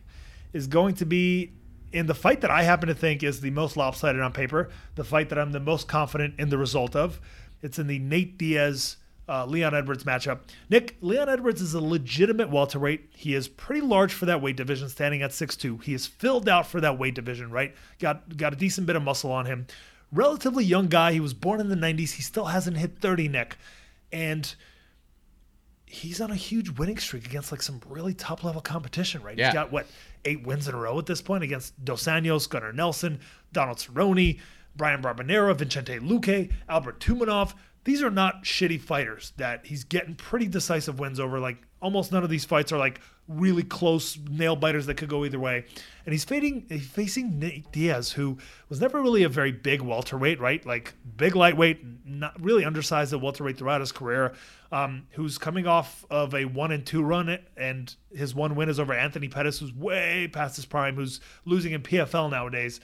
is going to be in the fight that I happen to think is the most lopsided on paper, the fight that I'm the most confident in the result of. It's in the Nate Diaz uh, Leon Edwards matchup. Nick, Leon Edwards is a legitimate welterweight. He is pretty large for that weight division, standing at 6'2. He is filled out for that weight division, right? Got got a decent bit of muscle on him. Relatively young guy. He was born in the 90s. He still hasn't hit 30, Nick. And he's on a huge winning streak against like some really top level competition, right? Yeah. He's got what eight wins in a row at this point against Dos Anjos, Gunnar Nelson, Donald Cerrone, Bryan Barberena, Vicente Luque, Albert Tumenov. These are not shitty fighters that he's getting pretty decisive wins over. Like almost none of these fights are like really close nail biters that could go either way. And he's facing he's facing Nate Diaz, who was never really a very big welterweight, right? Like big lightweight, not really undersized at welterweight throughout his career. Um, who's coming off of a one and two run, and his one win is over Anthony Pettis, who's way past his prime, who's losing in PFL nowadays.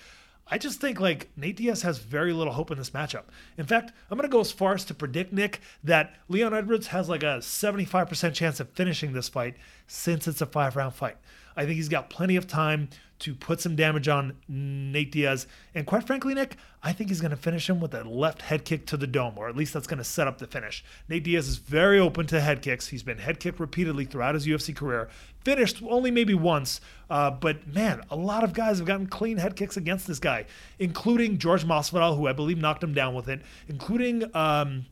I just think like Nate Diaz has very little hope in this matchup. In fact, I'm going to go as far as to predict, Nick, that Leon Edwards has like a 75% chance of finishing this fight since it's a five round fight. I think he's got plenty of time to put some damage on Nate Diaz. And quite frankly, Nick, I think he's going to finish him with a left head kick to the dome, or at least that's going to set up the finish. Nate Diaz is very open to head kicks. He's been head kicked repeatedly throughout his UFC career. Finished only maybe once, uh, but man, a lot of guys have gotten clean head kicks against this guy, including George Masvidal, who I believe knocked him down with it, including. Um,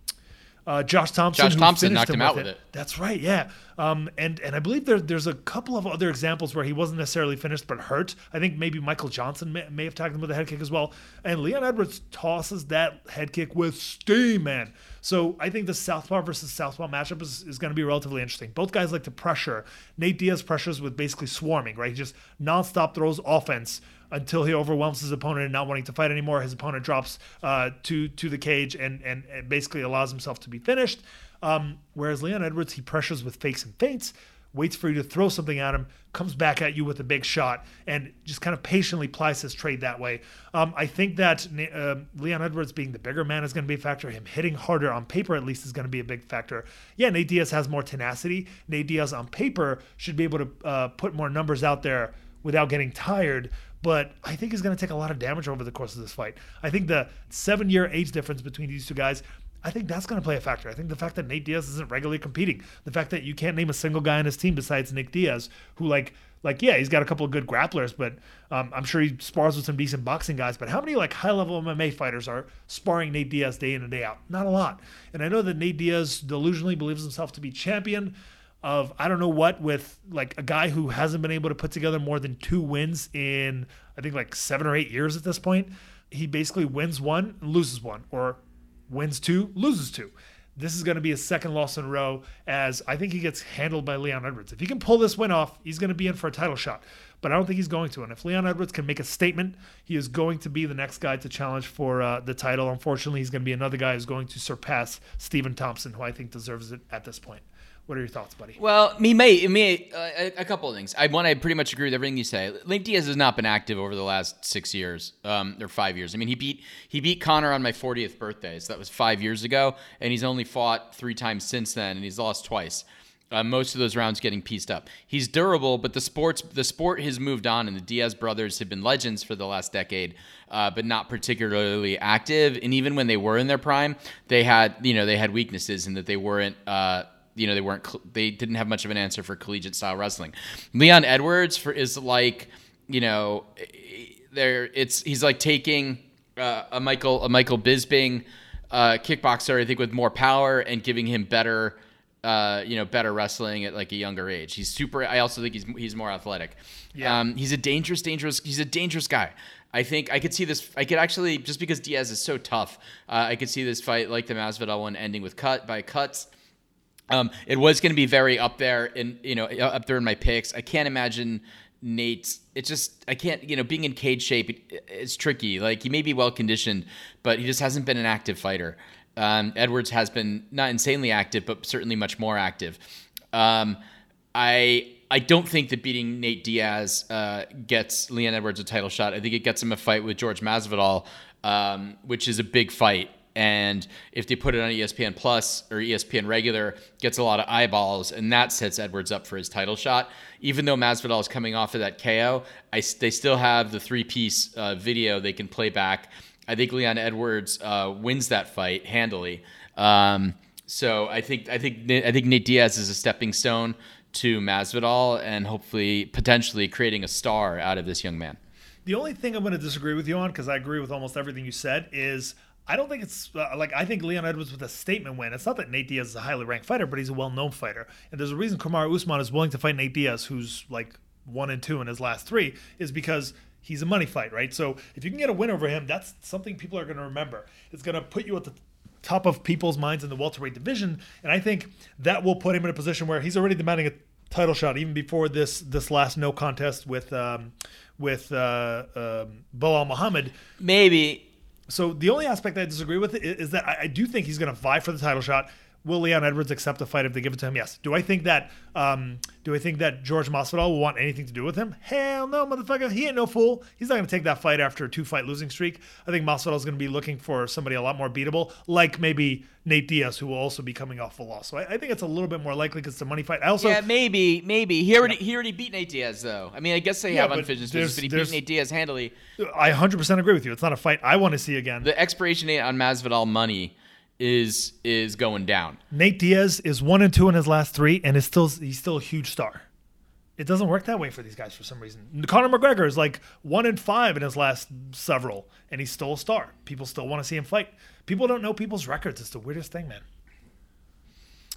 uh, Josh Thomson. Josh Thomson knocked him, him out with it. it. That's right, yeah. Um, and and I believe there, there's a couple of other examples where he wasn't necessarily finished but hurt. I think maybe Michael Johnson may, may have tagged him with a head kick as well. And Leon Edwards tosses that head kick with steam, man. So I think the Southpaw versus Southpaw matchup is, is going to be relatively interesting. Both guys like to pressure. Nate Diaz pressures with basically swarming, right? He just nonstop throws offense until he overwhelms his opponent and not wanting to fight anymore. His opponent drops uh, to to the cage and, and, and basically allows himself to be finished. Um, whereas Leon Edwards, he pressures with fakes and feints, waits for you to throw something at him, comes back at you with a big shot, and just kind of patiently plies his trade that way. Um, I think that uh, Leon Edwards being the bigger man is going to be a factor. Him hitting harder on paper, at least, is going to be a big factor. Yeah, Nate Diaz has more tenacity. Nate Diaz on paper should be able to uh, put more numbers out there without getting tired. But I think he's going to take a lot of damage over the course of this fight. I think the seven year age difference between these two guys I think that's going to play a factor. I think the fact that Nate Diaz isn't regularly competing, the fact that you can't name a single guy on his team besides Nick Diaz, who like like yeah, he's got a couple of good grapplers, but um, I'm sure he spars with some decent boxing guys. But how many like high level MMA fighters are sparring Nate Diaz day in and day out? Not a lot. And I know that Nate Diaz delusionally believes himself to be champion of I don't know what with like a guy who hasn't been able to put together more than two wins in I think like seven or eight years at this point. He basically wins one, loses one, or wins two, loses two. This is going to be his second loss in a row, as I think he gets handled by Leon Edwards. If he can pull this win off, he's going to be in for a title shot. But I don't think he's going to. And if Leon Edwards can make a statement, he is going to be the next guy to challenge for uh, the title. Unfortunately, he's going to be another guy who's going to surpass Stephen Thompson, who I think deserves it at this point. What are your thoughts, buddy? Well, me, may, me, uh, a, couple of things. I one, I pretty much agree with everything you say. Link Diaz has not been active over the last six years, um, or five years. I mean, he beat he beat Conor on my 40th birthday, so that was five years ago, and he's only fought three times since then, and he's lost twice. Uh, most of those rounds getting pieced up. He's durable, but the sports the sport has moved on, and the Diaz brothers have been legends for the last decade, uh, but not particularly active. And even when they were in their prime, they had you know they had weaknesses in that they weren't. You know they weren't they didn't have much of an answer for collegiate style wrestling. Leon Edwards for is like you know there it's he's like taking uh, a Michael a Michael Bisping uh, kickboxer I think with more power and giving him better uh, you know better wrestling at like a younger age. He's super. I also think he's he's more athletic. Yeah. Um, he's a dangerous dangerous he's a dangerous guy. I think I could see this. I could actually just because Diaz is so tough. Uh, I could see this fight like the Masvidal one ending with cut by cuts. Um, it was going to be very up there in you know up there in my picks. I can't imagine Nate. It's just I can't you know being in cage shape. it's tricky. Like he may be well conditioned, but he just hasn't been an active fighter. Um, Edwards has been not insanely active, but certainly much more active. Um, I I don't think that beating Nate Diaz uh, gets Leon Edwards a title shot. I think it gets him a fight with George Masvidal, um, which is a big fight and if they put it on ESPN Plus or ESPN regular, gets a lot of eyeballs, and that sets Edwards up for his title shot. Even though Masvidal is coming off of that KO, I, they still have the three-piece uh, video they can play back. I think Leon Edwards uh, wins that fight handily. Um, so I think I think I think Nate Diaz is a stepping stone to Masvidal, and hopefully potentially creating a star out of this young man. The only thing I'm going to disagree with you on, because I agree with almost everything you said, is I don't think it's uh, like I think Leon Edwards with a statement win. It's not that Nate Diaz is a highly ranked fighter, but he's a well-known fighter, and there's a reason Kamaru Usman is willing to fight Nate Diaz, who's like one and two in his last three, is because he's a money fight, right? So if you can get a win over him, that's something people are going to remember. It's going to put you at the top of people's minds in the welterweight division, and I think that will put him in a position where he's already demanding a title shot even before this this last no contest with um, with uh, um, Belal Muhammad. Maybe so the only aspect I disagree with is that I, do think he's going to vie for the title shot. Will Leon Edwards accept the fight if they give it to him? Yes. Do I think that um, do I think that George Masvidal will want anything to do with him? Hell no, motherfucker. He ain't no fool. He's not going to take that fight after a two fight losing streak. I think Masvidal is going to be looking for somebody a lot more beatable, like maybe Nate Diaz, who will also be coming off a loss. So I, I think it's a little bit more likely because it's a money fight. I also yeah, maybe, maybe he already he already beat Nate Diaz though. I mean, I guess they yeah, have unfinished business, but he beat Nate Diaz handily. I 100% agree with you. It's not a fight I want to see again. The expiration date on Masvidal money is is going down. Nate Diaz is one and two in his last three, and is still he's still a huge star. It doesn't work that way for these guys for some reason. Conor McGregor is like one and five in his last several, and he's still a star. People still want to see him fight. People don't know people's records. It's the weirdest thing, man.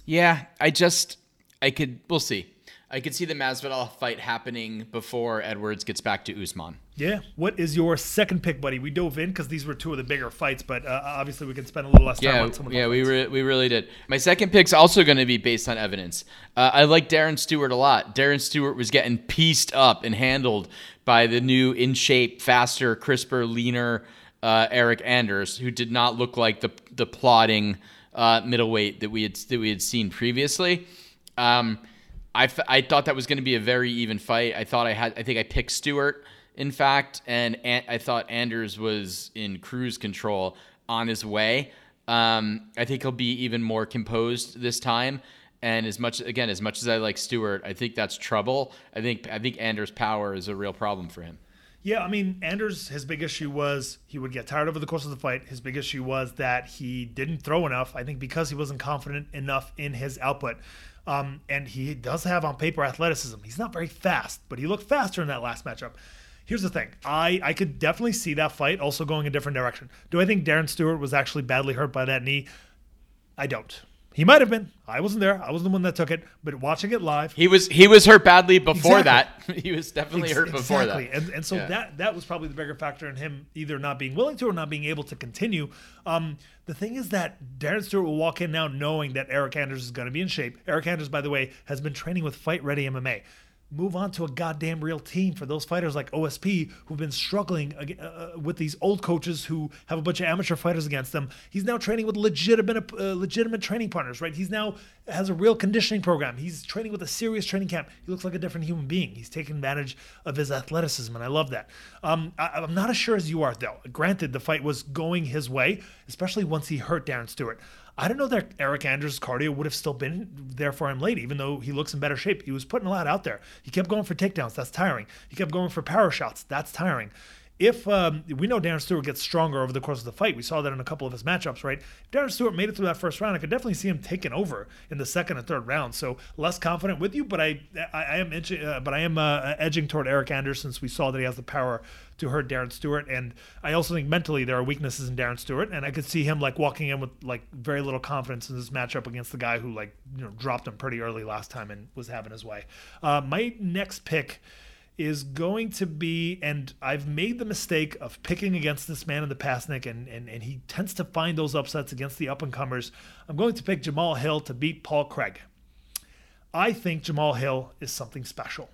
Yeah, I just I could we'll see. I could see the Masvidal fight happening before Edwards gets back to Usman. Yeah. What is your second pick, buddy? We dove in because these were two of the bigger fights, but uh, obviously we can spend a little less time Yeah, on some of yeah, we re- we really did. My second pick's also going to be based on evidence. Uh, I like Darren Stewart a lot. Darren Stewart was getting pieced up and handled by the new in shape, faster, crisper, leaner uh, Eryk Anders, who did not look like the the plodding uh, middleweight that we had that we had seen previously. Um, I, f- I thought that was going to be a very even fight. I thought I had I think I picked Stewart in fact, and An- I thought Anders was in cruise control on his way. Um, I think he'll be even more composed this time. And as much again, as much as I like Stewart, I think that's trouble. I think I think Anders' power is a real problem for him. Yeah, I mean, Anders, his big issue was he would get tired over the course of the fight. His big issue was that he didn't throw enough. I think because he wasn't confident enough in his output. Um, and he does have on paper athleticism. He's not very fast, but he looked faster in that last matchup. Here's the thing. I, I could definitely see that fight also going a different direction. Do I think Darren Stewart was actually badly hurt by that knee? I don't. He might have been. I wasn't there. I wasn't the one that took it. But watching it live, He was he was hurt badly before Exactly. that. (laughs) he was definitely Ex- hurt before exactly. that. And, and so Yeah. that that was probably the bigger factor in him either not being willing to or not being able to continue. Um, the thing is that Darren Stewart will walk in now knowing that Eryk Anders is going to be in shape. Eryk Anders, by the way, has been training with Fight Ready MMA. Move on to a goddamn real team for those fighters like OSP who've been struggling uh, with these old coaches who have a bunch of amateur fighters against them. He's now training with legitimate uh, legitimate training partners, right? He's now has a real conditioning program. He's training with a serious training camp. He looks like a different human being. He's taking advantage of his athleticism, and I love that. Um, I, I'm not as sure as you are, though. Granted, the fight was going his way, especially once he hurt Darren Stewart. I don't know that Eryk Anders' cardio would have still been there for him late, even though he looks in better shape. He was putting a lot out there. He kept going for takedowns. That's tiring. He kept going for power shots. That's tiring. If um, we know Darren Stewart gets stronger over the course of the fight, we saw that in a couple of his matchups, right? If Darren Stewart made it through that first round, I could definitely see him taking over in the second and third round. So less confident with you, but I I, I am uh, but I am uh, edging toward Eryk Anders since we saw that he has the power to hurt Darren Stewart, and I also think mentally there are weaknesses in Darren Stewart, and I could see him like walking in with like very little confidence in this matchup against the guy who like you know dropped him pretty early last time and was having his way. Uh, my next pick is going to be, and I've made the mistake of picking against this man in the past, Nick, and, and, and he tends to find those upsets against the up and comers. I'm going to pick Jamal Hill to beat Paul Craig. I think Jamal Hill is something special.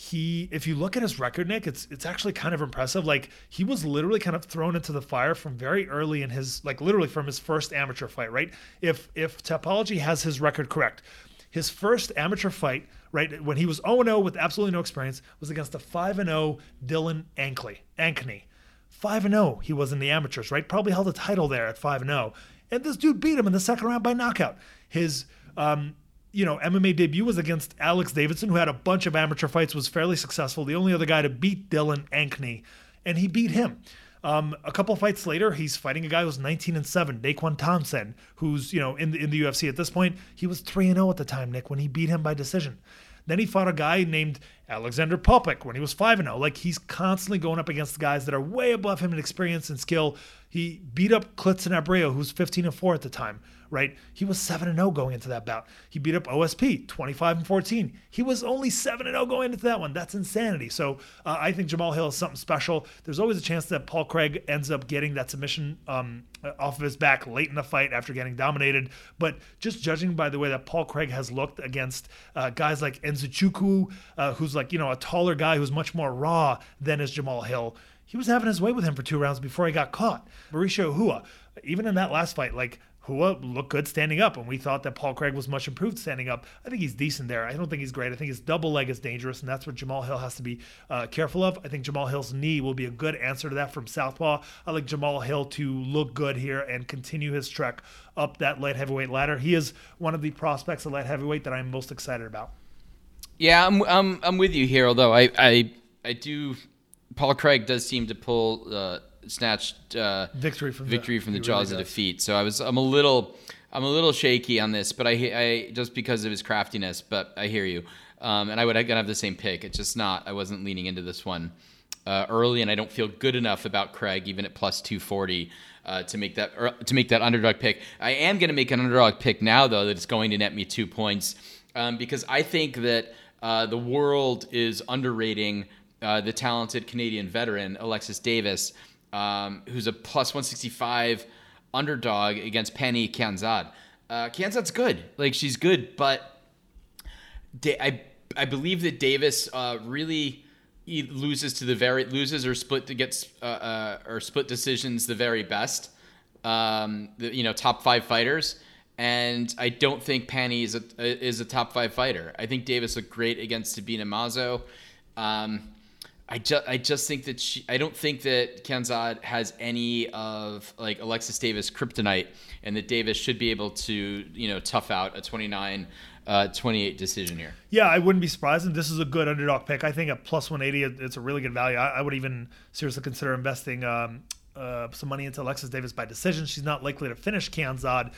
He, if you look at his record, Nick, it's it's actually kind of impressive. Like he was literally kind of thrown into the fire from very early in his, like literally from his first amateur fight, right? If if Tapology has his record correct, his first amateur fight, right, when he was 0 0 with absolutely no experience, was against a 5 0 Dylan Ankley. Ankney. 5 0 he was in the amateurs, right? Probably held a title there at 5 0. And this dude beat him in the second round by knockout. His um, you know, MMA debut was against Alex Davidson, who had a bunch of amateur fights, was fairly successful. The only other guy to beat Dylan Ankney, and he beat him. Um, a couple fights later, he's fighting a guy who's 19 and 7, Daquan Thompson, who's, you know, in the, in the UFC at this point. He was 3 and 0 at the time, Nick, when he beat him by decision. Then he fought a guy named Alexander Popek when he was 5 0. Like he's constantly going up against guys that are way above him in experience and skill. He beat up Klidson Abreu, who's 15 and 4 at the time, right? He was 7 0 going into that bout. He beat up OSP, 25 and 14. He was only 7 0 going into that one. That's insanity. So uh, I think Jamal Hill is something special. There's always a chance that Paul Craig ends up getting that submission um, off of his back late in the fight after getting dominated. But just judging by the way that Paul Craig has looked against uh, guys like Nzechukwu, uh, who's like, you know, a taller guy who's much more raw than is Jamal Hill, he was having his way with him for two rounds before he got caught. Mauricio Rua, even in that last fight, like Rua looked good standing up, and we thought that Paul Craig was much improved standing up. I think he's decent there. I don't think he's great. I think his double leg is dangerous, and that's what Jamal Hill has to be uh, careful of. I think Jamal Hill's knee will be a good answer to that from Southpaw. I like Jamal Hill to look good here and continue his trek up that light heavyweight ladder. He is one of the prospects of light heavyweight that I'm most excited about. Yeah, I'm I'm I'm with you here. Although I I I do, Paul Craig does seem to pull uh, snatched uh, Victory from the- victory from the jaws really of defeat. So I was I'm a little I'm a little shaky on this, but I I just because of his craftiness. But I hear you, um, and I would I have the same pick. It's just not. I wasn't leaning into this one uh, early, and I don't feel good enough about Craig even at plus two forty. Uh, to make that er, to make that underdog pick, I am going to make an underdog pick now though that it's going to net me two points um, because I think that uh, the world is underrating uh, the talented Canadian veteran Alexis Davis, um, who's a plus 165 underdog against Pannie Kianzad. Uh, Kianzad's good, like she's good, but da- I I believe that Davis uh, really loses to the very loses or split to gets uh, uh, or split decisions the very best. Um, the, you know, top five fighters, and I don't think Pannie is a is a top five fighter. I think Davis looked great against Sabina Mazo. Um, I just I just think that she I don't think that Kianzad has any of like Alexis Davis kryptonite and that Davis should be able to you know tough out a 29 uh, 28 decision here. Yeah, I wouldn't be surprised. And this is a good underdog pick. I think at plus 180, it's a really good value. I, I would even seriously consider investing um, uh, some money into Alexis Davis by decision. She's not likely to finish Kianzad.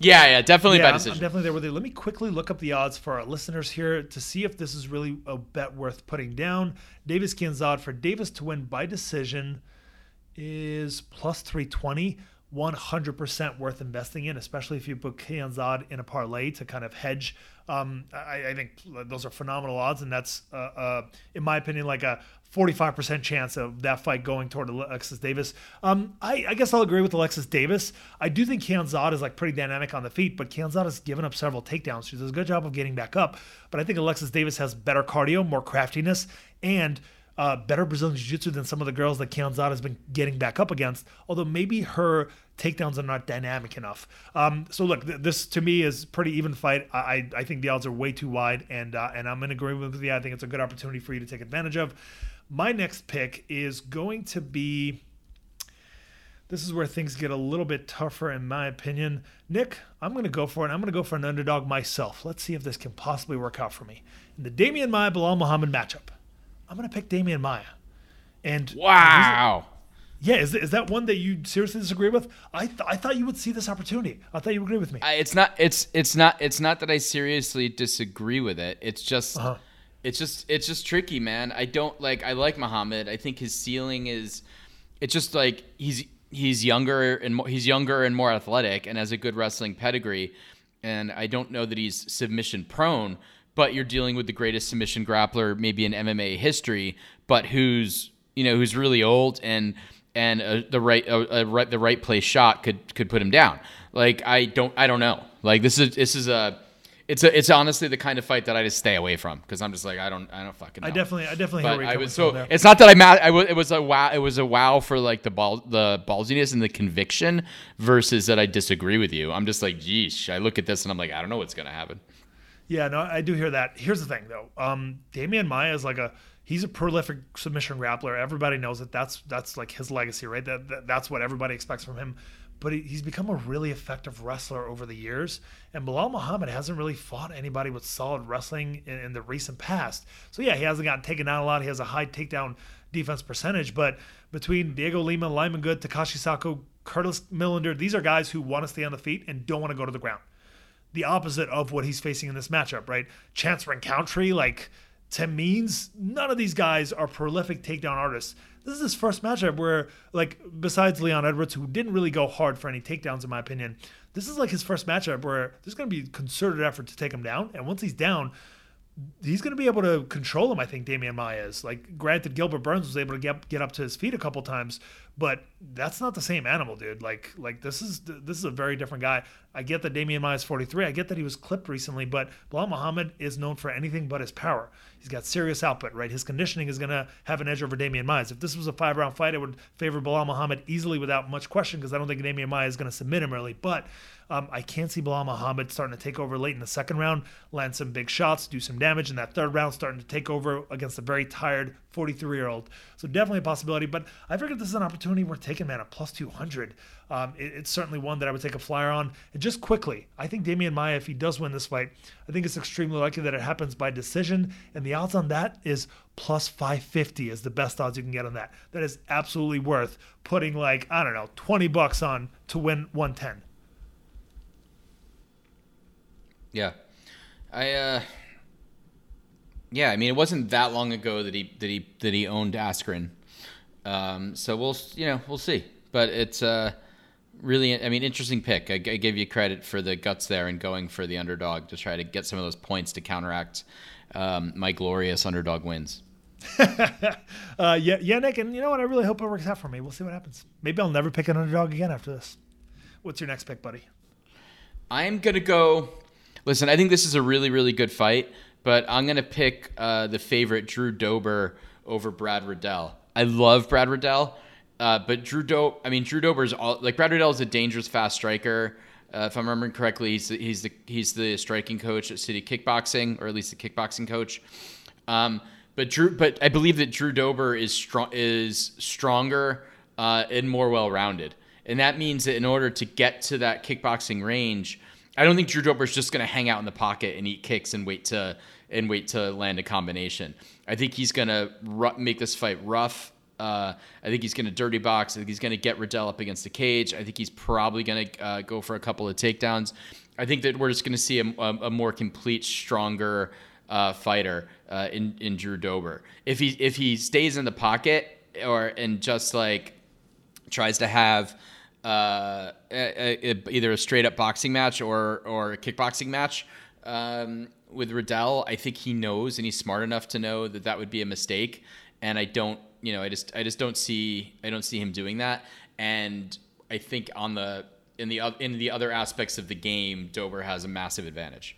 Yeah, yeah, definitely yeah, by I'm- decision. I'm definitely there with you. Let me quickly look up the odds for our listeners here to see if this is really a bet worth putting down. Davis Kianzad for Davis to win by decision is plus 320. 100% worth investing in, especially if you put Kianzad in a parlay to kind of hedge. Um, I, I think those are phenomenal odds, and that's, uh, uh, in my opinion, like a 45% chance of that fight going toward Alexis Davis. Um, I, I guess I'll agree with Alexis Davis. I do think Kianzad is like pretty dynamic on the feet, but Kianzad has given up several takedowns. She does a good job of getting back up, but I think Alexis Davis has better cardio, more craftiness, and uh, better Brazilian Jiu Jitsu than some of the girls that Kianzad has been getting back up against, although maybe her takedowns are not dynamic enough. Um, so look, th- this to me is pretty even fight. I, I, I think the odds are way too wide, and uh, and I'm in agreement with you. I think it's a good opportunity for you to take advantage of. My next pick is going to be. This is where things get a little bit tougher, in my opinion. Nick, I'm going to go for it. I'm going to go for an underdog myself. Let's see if this can possibly work out for me. In the Demian Maia Belal Muhammad matchup, I'm going to pick Demian Maia. And wow. yeah, is, is that one that you seriously disagree with? I th- I thought you would see this opportunity. I thought you would agree with me. I, it's not it's it's not it's not that I seriously disagree with it. It's just Uh-huh. It's just it's just tricky, man. I don't like I like Muhammad. I think his ceiling is it's just like he's he's younger and more, he's younger and more athletic and has a good wrestling pedigree. And I don't know that he's submission prone, but you're dealing with the greatest submission grappler maybe in MMA history, but who's you know who's really old and and uh, the right uh, uh, right the right place shot could could put him down. Like I don't I don't know. Like this is this is a it's a it's honestly the kind of fight that I just stay away from because I'm just like I don't I don't fucking. Know. I definitely I definitely hear But I was so it's not that I'm mad. I was it was a wow. It was a wow for like the ball the ballsiness and the conviction versus that I disagree with you. I'm just like, geesh. I look at this and I'm like, I don't know what's gonna happen. Yeah, no, I do hear that. Here's the thing, though. Um, Demian Maia is like a he's a prolific submission grappler. Everybody knows that. That's that's like his legacy, right? That, that that's what everybody expects from him. But he, he's become a really effective wrestler over the years. And Belal Muhammad hasn't really fought anybody with solid wrestling in, in the recent past. So yeah, he hasn't gotten taken down a lot. He has a high takedown defense percentage. But between Dhiego Lima, Lyman Good, Takashi Sato, Curtis Millender, these are guys who want to stay on the feet and don't want to go to the ground the opposite of what he's facing in this matchup, right? Chance Rencountre, like to means none of these guys are prolific takedown artists. This is his first matchup where, like, besides Leon Edwards, who didn't really go hard for any takedowns, in my opinion, this is like his first matchup where there's going to be concerted effort to take him down. And once he's down, he's going to be able to control him. I think Demian Maia. Like, granted, Gilbert Burns was able to get get up to his feet a couple times, but that's not the same animal, dude. Like, like this is this is a very different guy. I get that Demian Maia is 43. I get that he was clipped recently, but Belal Muhammad is known for anything but his power. He's got serious output, right? His conditioning is going to have an edge over Demian Maia. If this was a five round fight, I would favor Belal Muhammad easily without much question because I don't think Demian Maia is going to submit him early. But um, I can't see Belal Muhammad starting to take over late in the second round, land some big shots, do some damage in that third round, starting to take over against a very tired 43 year old. So definitely a possibility. But I figured this is an opportunity worth taking, man. At plus 200, um, it- it's certainly one that I would take a flyer on. And just quickly, I think Demian Maia, if he does win this fight, I think it's extremely likely that it happens by decision. And the odds on that is plus 550 is the best odds you can get on that. That is absolutely worth putting like I don't know 20 bucks on to win 110. Yeah, I. uh Yeah, I mean, it wasn't that long ago that he that he that he owned Askren. Um, so we'll you know we'll see, but it's uh really I mean interesting pick. I, I give you credit for the guts there and going for the underdog to try to get some of those points to counteract um, my glorious underdog wins. (laughs) uh, yeah, yeah, Nick, and you know what? I really hope it works out for me. We'll see what happens. Maybe I'll never pick an underdog again after this. What's your next pick, buddy? I'm gonna go. Listen, I think this is a really, really good fight, but I'm gonna pick uh, the favorite Drew Dober over Brad Riddell. I love Brad Riddell, uh, but Drew Do. I mean, Drew Dober is all like Brad Riddell is a dangerous fast striker. Uh, if I'm remembering correctly, he's the, he's the he's the striking coach at City Kickboxing, or at least the kickboxing coach. Um, but Drew, but I believe that Drew Dober is strong is stronger uh, and more well rounded, and that means that in order to get to that kickboxing range, I don't think Drew Dober is just going to hang out in the pocket and eat kicks and wait to and wait to land a combination. I think he's going to ru- make this fight rough. Uh, I think he's going to dirty box. I think he's going to get Riddell up against the cage. I think he's probably going to uh, go for a couple of takedowns. I think that we're just going to see a, a, a, more complete, stronger uh, fighter uh, in in Drew Dober. If he if he stays in the pocket or and just like tries to have uh, a, a, either a straight up boxing match or or a kickboxing match um, with Riddell, I think he knows and he's smart enough to know that that would be a mistake. And I don't, you know, I just I just don't see I don't see him doing that. And I think on the in the in the other aspects of the game, Dober has a massive advantage.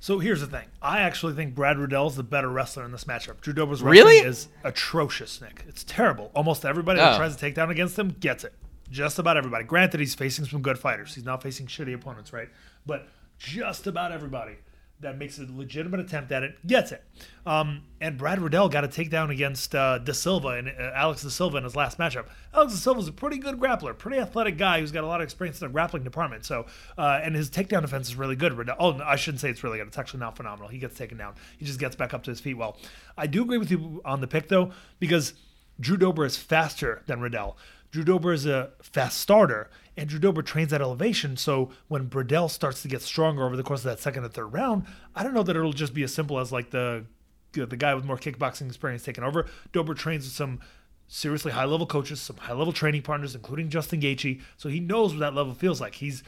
So here's the thing. I actually think Brad Riddell is the better wrestler in this matchup. Drew Dober's wrestling really? is atrocious, Nick. It's terrible. Almost everybody oh. that tries to take down against him gets it. Just about everybody. Granted, he's facing some good fighters. He's not facing shitty opponents, right? But just about everybody that makes a legitimate attempt at it gets it. Um, and Brad Riddell got a takedown against uh, Da Silva and uh, Alex Da Silva in his last matchup. Alex Da Silva is a pretty good grappler, pretty athletic guy who's got a lot of experience in the grappling department. So, uh, and his takedown defense is really good. Riddell, oh, I shouldn't say it's really good. It's actually not phenomenal. He gets taken down. He just gets back up to his feet well. I do agree with you on the pick though, because Drew Dober is faster than Riddell. Drew Dober is a fast starter, and Drew Dober trains at elevation. So when Bradell starts to get stronger over the course of that second or third round, I don't know that it'll just be as simple as like the the guy with more kickboxing experience taking over. Dober trains with some seriously high level coaches, some high level training partners, including Justin Gaethje. So he knows what that level feels like. He's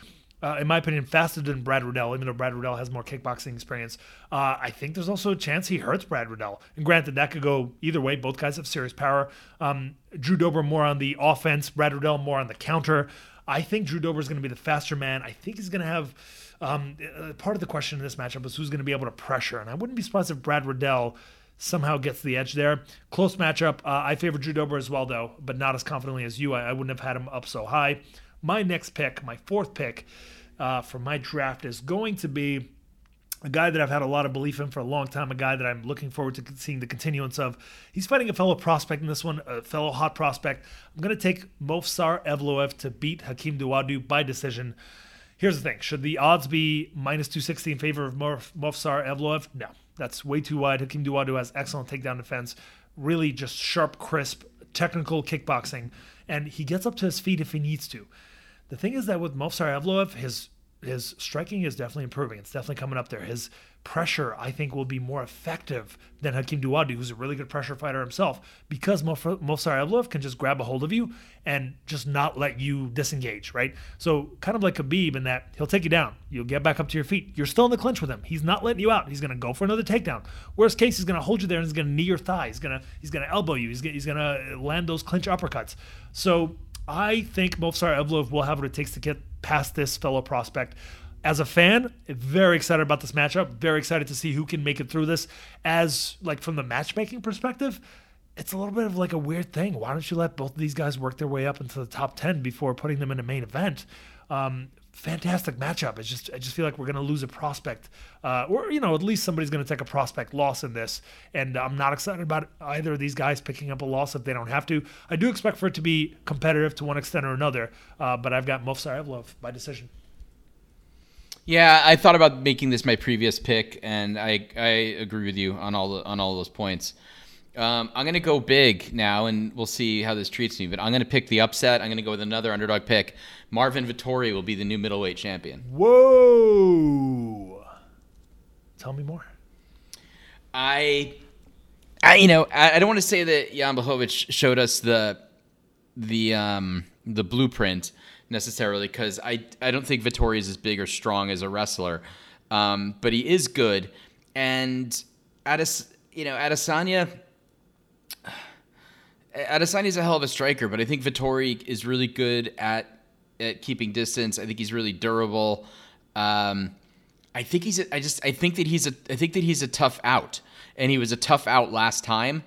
uh, in my opinion, faster than Brad Riddell, even though Brad Riddell has more kickboxing experience. Uh, I think there's also a chance he hurts Brad Riddell. And granted, that could go either way. Both guys have serious power. Um, Drew Dober more on the offense, Brad Riddell more on the counter. I think Drew Dober is going to be the faster man. I think he's going to have. Um, uh, part of the question in this matchup is who's going to be able to pressure. And I wouldn't be surprised if Brad Riddell somehow gets the edge there. Close matchup. Uh, I favor Drew Dober as well, though, but not as confidently as you. I, I wouldn't have had him up so high. My next pick, my fourth pick, uh, for my draft is going to be a guy that I've had a lot of belief in for a long time, a guy that I'm looking forward to seeing the continuance of. He's fighting a fellow prospect in this one, a fellow hot prospect. I'm going to take Movsar Evloev to beat Hakeem Dawodu by decision. Here's the thing should the odds be minus 260 in favor of Movsar Evloev? No, that's way too wide. Hakeem Dawodu has excellent takedown defense, really just sharp, crisp, technical kickboxing, and he gets up to his feet if he needs to. The thing is that with Movsar Evloev, his his striking is definitely improving. It's definitely coming up there. His pressure, I think, will be more effective than Hakeem Dawodu, who's a really good pressure fighter himself, because Movsar Evloev can just grab a hold of you and just not let you disengage, right? So kind of like Khabib in that he'll take you down. You'll get back up to your feet. You're still in the clinch with him. He's not letting you out. He's going to go for another takedown. Worst case, he's going to hold you there and he's going to knee your thigh. He's going to he's going to elbow you. He's going he's going to land those clinch uppercuts. So I think Movsar Evloev will have what it takes to get past this fellow prospect. As a fan, very excited about this matchup. Very excited to see who can make it through this. As like from the matchmaking perspective, it's a little bit of like a weird thing. Why don't you let both of these guys work their way up into the top ten before putting them in a main event? Um, fantastic matchup. It's just I just feel like we're going to lose a prospect, uh, or you know at least somebody's going to take a prospect loss in this, and I'm not excited about either of these guys picking up a loss if they don't have to. I do expect for it to be competitive to one extent or another, uh, but I've got Movsar Evloev by decision. Yeah, I thought about making this my previous pick, and I I agree with you on all the, on all those points. Um, I'm going to go big now, and we'll see how this treats me. But I'm going to pick the upset. I'm going to go with another underdog pick. Marvin Vettori will be the new middleweight champion. Whoa! Tell me more. I, I you know, I, I don't want to say that Jan Blachowicz showed us the the um, the blueprint necessarily because I I don't think Vittori is as big or strong as a wrestler, um, but he is good. And at Adis, you know, Adesanya Adesanya's a hell of a striker, but I think Vettori is really good at at keeping distance. I think he's really durable. Um, I think he's. A, I just. I think that he's a. I think that he's a tough out, and he was a tough out last time.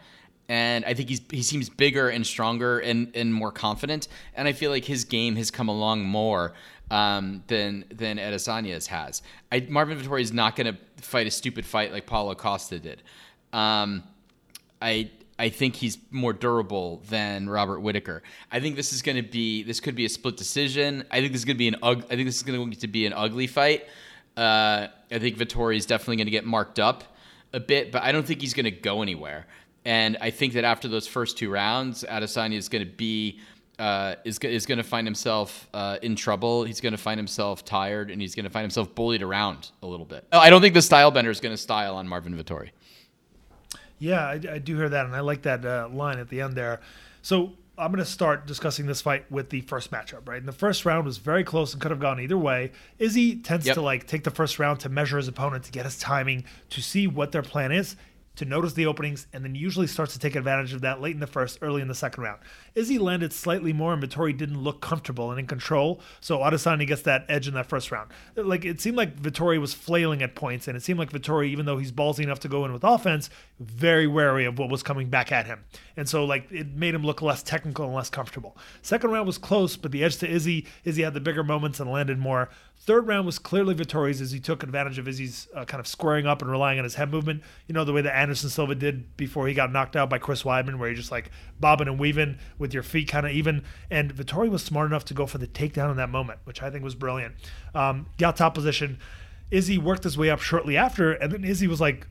And I think he's he seems bigger and stronger and, and more confident. And I feel like his game has come along more um, than than Adesanya's has. I, Marvin Vettori is not going to fight a stupid fight like Paulo Costa did. Um, I I think he's more durable than Robert Whitaker. I think this is going to be this could be a split decision. I think this is going to be an ug- I think this is going to be an ugly fight. Uh, I think Vettori is definitely going to get marked up a bit, but I don't think he's going to go anywhere. And I think that after those first two rounds, Adesanya is going to be uh, is is going to find himself uh, in trouble. He's going to find himself tired, and he's going to find himself bullied around a little bit. I don't think the style bender is going to style on Marvin Vettori. Yeah, I, I, do hear that, and I like that uh, line at the end there. So I'm going to start discussing this fight with the first matchup, right? And the first round was very close and could have gone either way. Izzy tends yep. to like take the first round to measure his opponent, to get his timing, to see what their plan is to notice the openings and then usually starts to take advantage of that late in the first, early in the second round. Izzy landed slightly more and Vettori didn't look comfortable and in control, so Adesanya gets that edge in that first round. Like it seemed like Vettori was flailing at points and it seemed like Vettori, even though he's ballsy enough to go in with offense, very wary of what was coming back at him. And so like it made him look less technical and less comfortable. Second round was close, but the edge to Izzy, Izzy had the bigger moments and landed more. Third round was clearly Vettori's as he took advantage of Izzy's uh, kind of squaring up and relying on his head movement. You know, the way that Anderson Silva did before he got knocked out by Chris Weidman, where you're just like bobbing and weaving with your feet kind of even. And Vettori was smart enough to go for the takedown in that moment, which I think was brilliant. Um, got top position. Izzy worked his way up shortly after, and then Izzy was like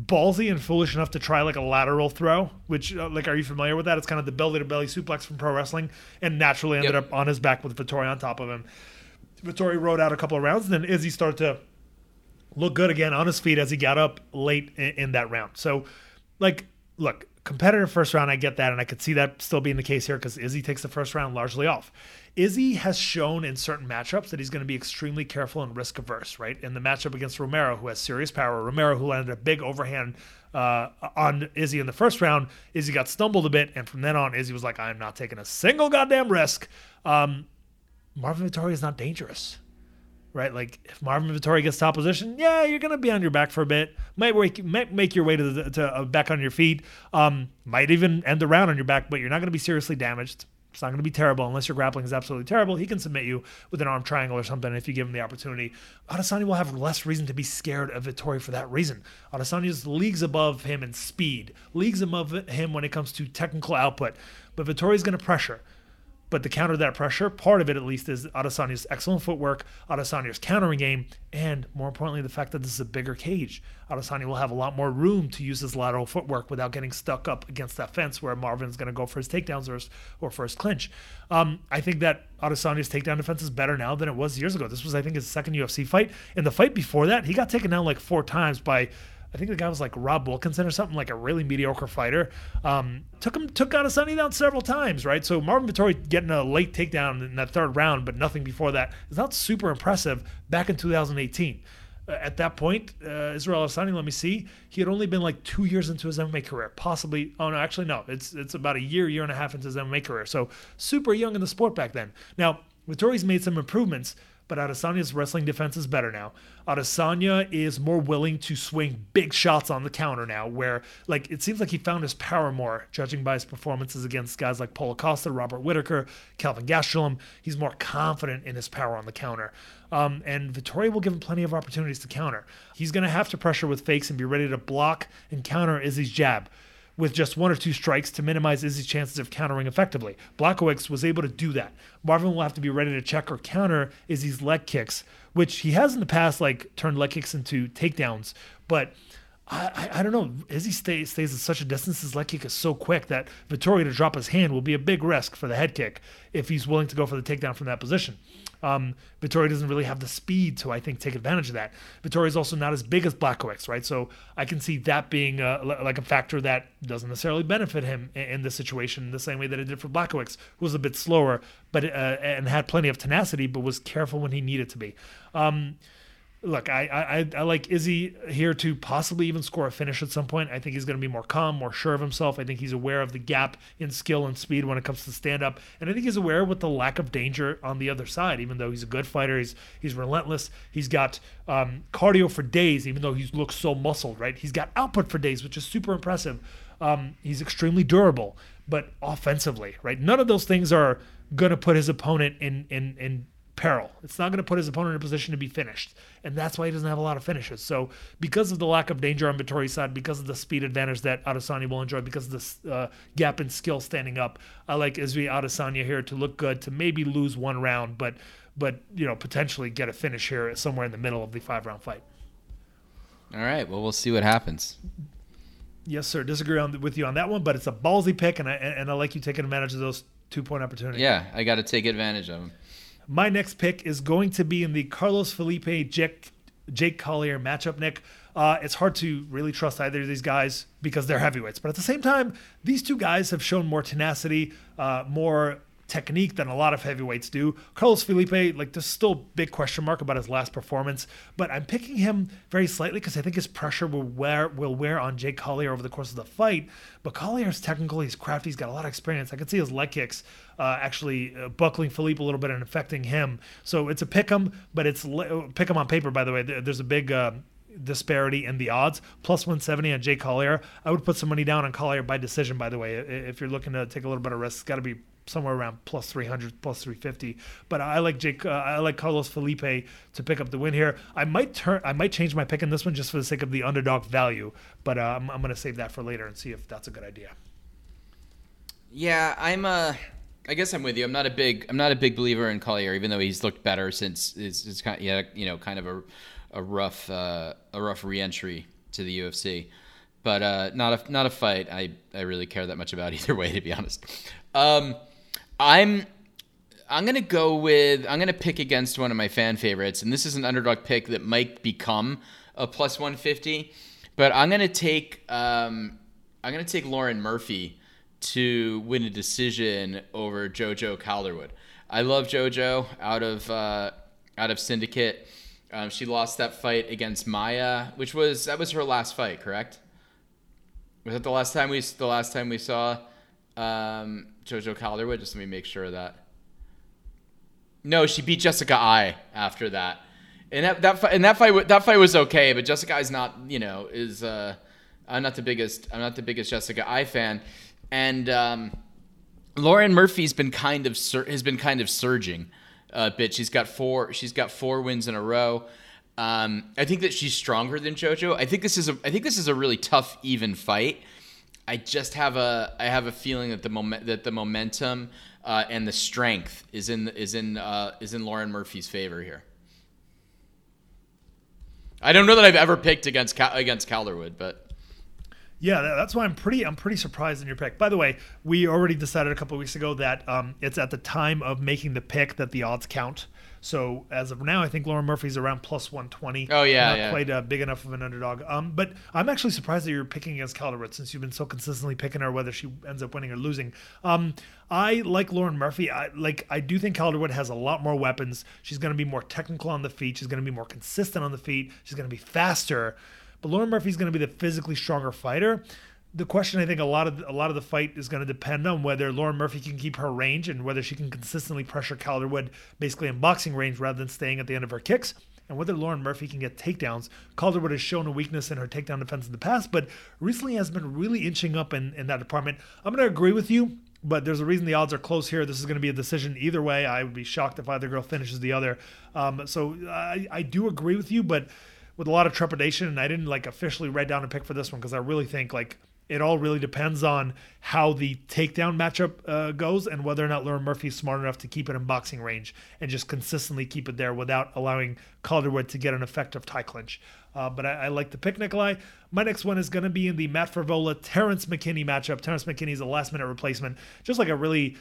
ballsy and foolish enough to try like a lateral throw, which uh, like are you familiar with that? It's kind of the belly to belly suplex from pro wrestling, and naturally ended yep. up on his back with Vettori on top of him. Vettori rode out a couple of rounds, and then Izzy started to look good again on his feet as he got up late in, in that round. So, like, look, competitive first round, I get that, and I could see that still being the case here because Izzy takes the first round largely off. Izzy has shown in certain matchups that he's going to be extremely careful and risk averse, right? In the matchup against Romero, who has serious power, Romero, who landed a big overhand uh, on Izzy in the first round, Izzy got stumbled a bit, and from then on, Izzy was like, I'm not taking a single goddamn risk. Um, Marvin Vettori is not dangerous, right? Like if Marvin Vettori gets top position, yeah, you're gonna be on your back for a bit. Might might make your way to the to uh, back on your feet. Um, might even end the round on your back, but you're not gonna be seriously damaged. It's not going to be terrible unless your grappling is absolutely terrible. He can submit you with an arm triangle or something if you give him the opportunity. Adesanya will have less reason to be scared of Vettori for that reason. Adesanya is leagues above him in speed, leagues above him when it comes to technical output. But Vettori is going to pressure. But to counter that pressure, part of it at least is Adesanya's excellent footwork, Adesanya's countering game, and more importantly, the fact that this is a bigger cage. Adesanya will have a lot more room to use his lateral footwork without getting stuck up against that fence where Marvin's going to go for his takedowns or, or for his clinch. Um, I think that Adesanya's takedown defense is better now than it was years ago. This was, I think, his second UFC fight. In the fight before that, he got taken down like four times by I think the guy was like Rob Wilkinson or something, like a really mediocre fighter. Um, took him took Adesanya down several times, right? So Marvin Vettori getting a late takedown in that third round, but nothing before that is not super impressive. Back in 2018. Uh, at that point, uh, Israel Adesanya, let me see, he had only been like two years into his MMA career, possibly. Oh no, actually no, it's it's about a year, year and a half into his MMA career, so super young in the sport back then. Now Vettori's made some improvements, but Adesanya's wrestling defense is better now. Adesanya is more willing to swing big shots on the counter now, where like it seems like he found his power more, judging by his performances against guys like Paulo Costa, Robert Whitaker, Kelvin Gastelum. He's more confident in his power on the counter. Um, and Vettori will give him plenty of opportunities to counter. He's going to have to pressure with fakes and be ready to block and counter Izzy's jab with just one or two strikes to minimize Izzy's chances of countering effectively. Blachowicz was able to do that. Marvin will have to be ready to check or counter Izzy's leg kicks, which he has in the past, like turned leg kicks into takedowns. But I, I, I don't know. Izzy stay, stays at such a distance. His leg kick is so quick that Vettori to drop his hand will be a big risk for the head kick if he's willing to go for the takedown from that position. Um, Vettori doesn't really have the speed to, I think, take advantage of that. Vettori is also not as big as Blachowicz, right? So I can see that being uh, like a factor that doesn't necessarily benefit him in, in this situation the same way that it did for Blachowicz, who was a bit slower, but uh, and had plenty of tenacity, but was careful when he needed to be. Um, look, I, I I like Izzy here to possibly even score a finish at some point. I think he's going to be more calm, more sure of himself. I think he's aware of the gap in skill and speed when it comes to stand up, and I think he's aware with the lack of danger on the other side. Even though he's a good fighter, he's he's relentless. He's got um, cardio for days, even though he looks so muscled. Right? He's got output for days, which is super impressive. Um, he's extremely durable, but offensively, right? None of those things are going to put his opponent in in in peril. It's not going to put his opponent in a position to be finished. And that's why he doesn't have a lot of finishes. So, because of the lack of danger on Vettori's side, because of the speed advantage that Adesanya will enjoy, because of the uh, gap in skill standing up, I like Izzy Adesanya here to look good, to maybe lose one round, but but you know potentially get a finish here somewhere in the middle of the five round fight. All right. Well, we'll see what happens. Yes, sir. Disagree on, with you on that one, but it's a ballsy pick, and I and I like you taking advantage of those two point opportunities. Yeah, I got to take advantage of them. My next pick is going to be in the Carlos Felipe Jake, Jake Collier matchup, Nick. Uh, it's hard to really trust either of these guys because they're heavyweights. But at the same time, these two guys have shown more tenacity, uh, more technique than a lot of heavyweights do. Carlos Felipe, like there's still big question mark about his last performance, but I'm picking him very slightly because I think his pressure will wear will wear on Jake Collier over the course of the fight. But Collier is technical, he's crafty, he's got a lot of experience. I can see his leg kicks uh, actually uh, buckling Felipe a little bit and affecting him. So it's a pick 'em, but it's le- pick 'em on paper. By the way, there's a big. Uh, disparity in the odds plus 170 on Jake Collier. I would put some money down on Collier by decision. By the way, if you're looking to take a little bit of risk, it's got to be somewhere around plus 300 plus 350 but i like jake uh, i like carlos felipe to pick up the win here i might turn i might change my pick in this one just for the sake of the underdog value but uh, i'm, I'm going to save that for later and see if that's a good idea yeah i'm uh I guess I'm with you. I'm not a big I'm not a big believer in Collier, even though he's looked better since it's, it's kind of, yeah you know kind of a a rough uh, a rough reentry to the UFC, but uh, not a not a fight I I really care that much about (laughs) either way to be honest. Um, I'm I'm gonna go with I'm gonna pick against one of my fan favorites, and this is an underdog pick that might become a plus 150. But I'm gonna take um, I'm gonna take Lauren Murphy to win a decision over JoJo Calderwood. I love JoJo out of uh, out of Syndicate. Um, she lost that fight against Maia, which was that was her last fight, correct? Was that the last time we the last time we saw um, JoJo Calderwood. Just let me make sure that. No, she beat Jessica Eye after that, and that that fight, and that fight that fight was okay, but Jessica Eye's not you know is uh, I'm not the biggest I'm not the biggest Jessica Eye fan, and um, Lauren Murphy's been kind of sur- has been kind of surging a bit. She's got four she's got four wins in a row. Um, I think that she's stronger than JoJo. I think this is a I think this is a really tough even fight. I just have a I have a feeling that the moment that the momentum uh, and the strength is in is in uh, is in Lauren Murphy's favor here. I don't know that I've ever picked against against Calderwood, but yeah, that's why I'm pretty I'm pretty surprised in your pick. By the way, we already decided a couple weeks ago that um, it's at the time of making the pick that the odds count. So as of now, I think Lauren Murphy's around plus 120. Oh yeah, not yeah. quite uh, big enough of an underdog. Um, but I'm actually surprised that you're picking against Calderwood since you've been so consistently picking her, whether she ends up winning or losing. Um, I like Lauren Murphy. I like I do think Calderwood has a lot more weapons. She's going to be more technical on the feet. She's going to be more consistent on the feet. She's going to be faster. But Lauren Murphy's going to be the physically stronger fighter the question I think a lot of a lot of the fight is going to depend on whether Lauren Murphy can keep her range and whether she can consistently pressure Calderwood basically in boxing range rather than staying at the end of her kicks. And whether Lauren Murphy can get takedowns. Calderwood has shown a weakness in her takedown defense in the past, but recently has been really inching up in, in that department. I'm going to agree with you, but there's a reason the odds are close here. This is going to be a decision either way. I would be shocked if either girl finishes the other. Um, so I, I do agree with you, but with a lot of trepidation, and I didn't like officially write down a pick for this one because I really think like it all really depends on how the takedown matchup uh, goes and whether or not Lauren Murphy's smart enough to keep it in boxing range and just consistently keep it there without allowing Calderwood to get an effective tie clinch. Uh, but I, I, like the pick, Nikolai. My next one is going to be in the Matt Frevola Terrence McKinney matchup. Terrence McKinney is a last minute replacement, just like a really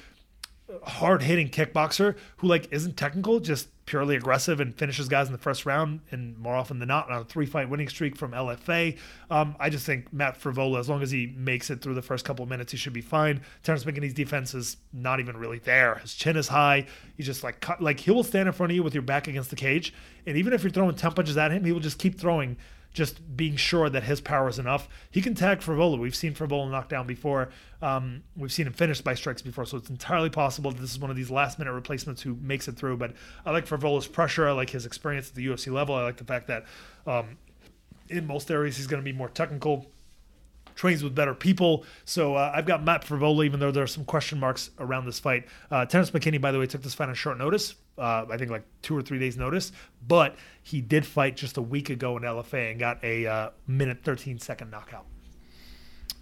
hard hitting kickboxer who like isn't technical, just purely aggressive and finishes guys in the first round, and more often than not on a three fight winning streak from LFA. Um, I just think Matt Frevola, as long as he makes it through the first couple of minutes, he should be fine. Terrence McKinney's defense is not even really there. His chin is high. He's just like cut, like he will stand in front of you with your back against the cage, and even if you're throwing ten punches at him, he will just keep throwing just being sure that his power is enough. He can tag Frevola. We've seen Frevola knock down before. Um, we've seen him finished by strikes before, so it's entirely possible that this is one of these last minute replacements who makes it through. But I like Frevola's pressure. I like his experience at the UFC level. I like the fact that um, in most areas he's going to be more technical trains with better people. So uh, I've got Matt Frevola, even though there are some question marks around this fight. Uh, Terrence McKinney, by the way, took this fight on short notice. Uh, I think like two or three days notice, but he did fight just a week ago in LFA and got a uh, minute 13 second knockout.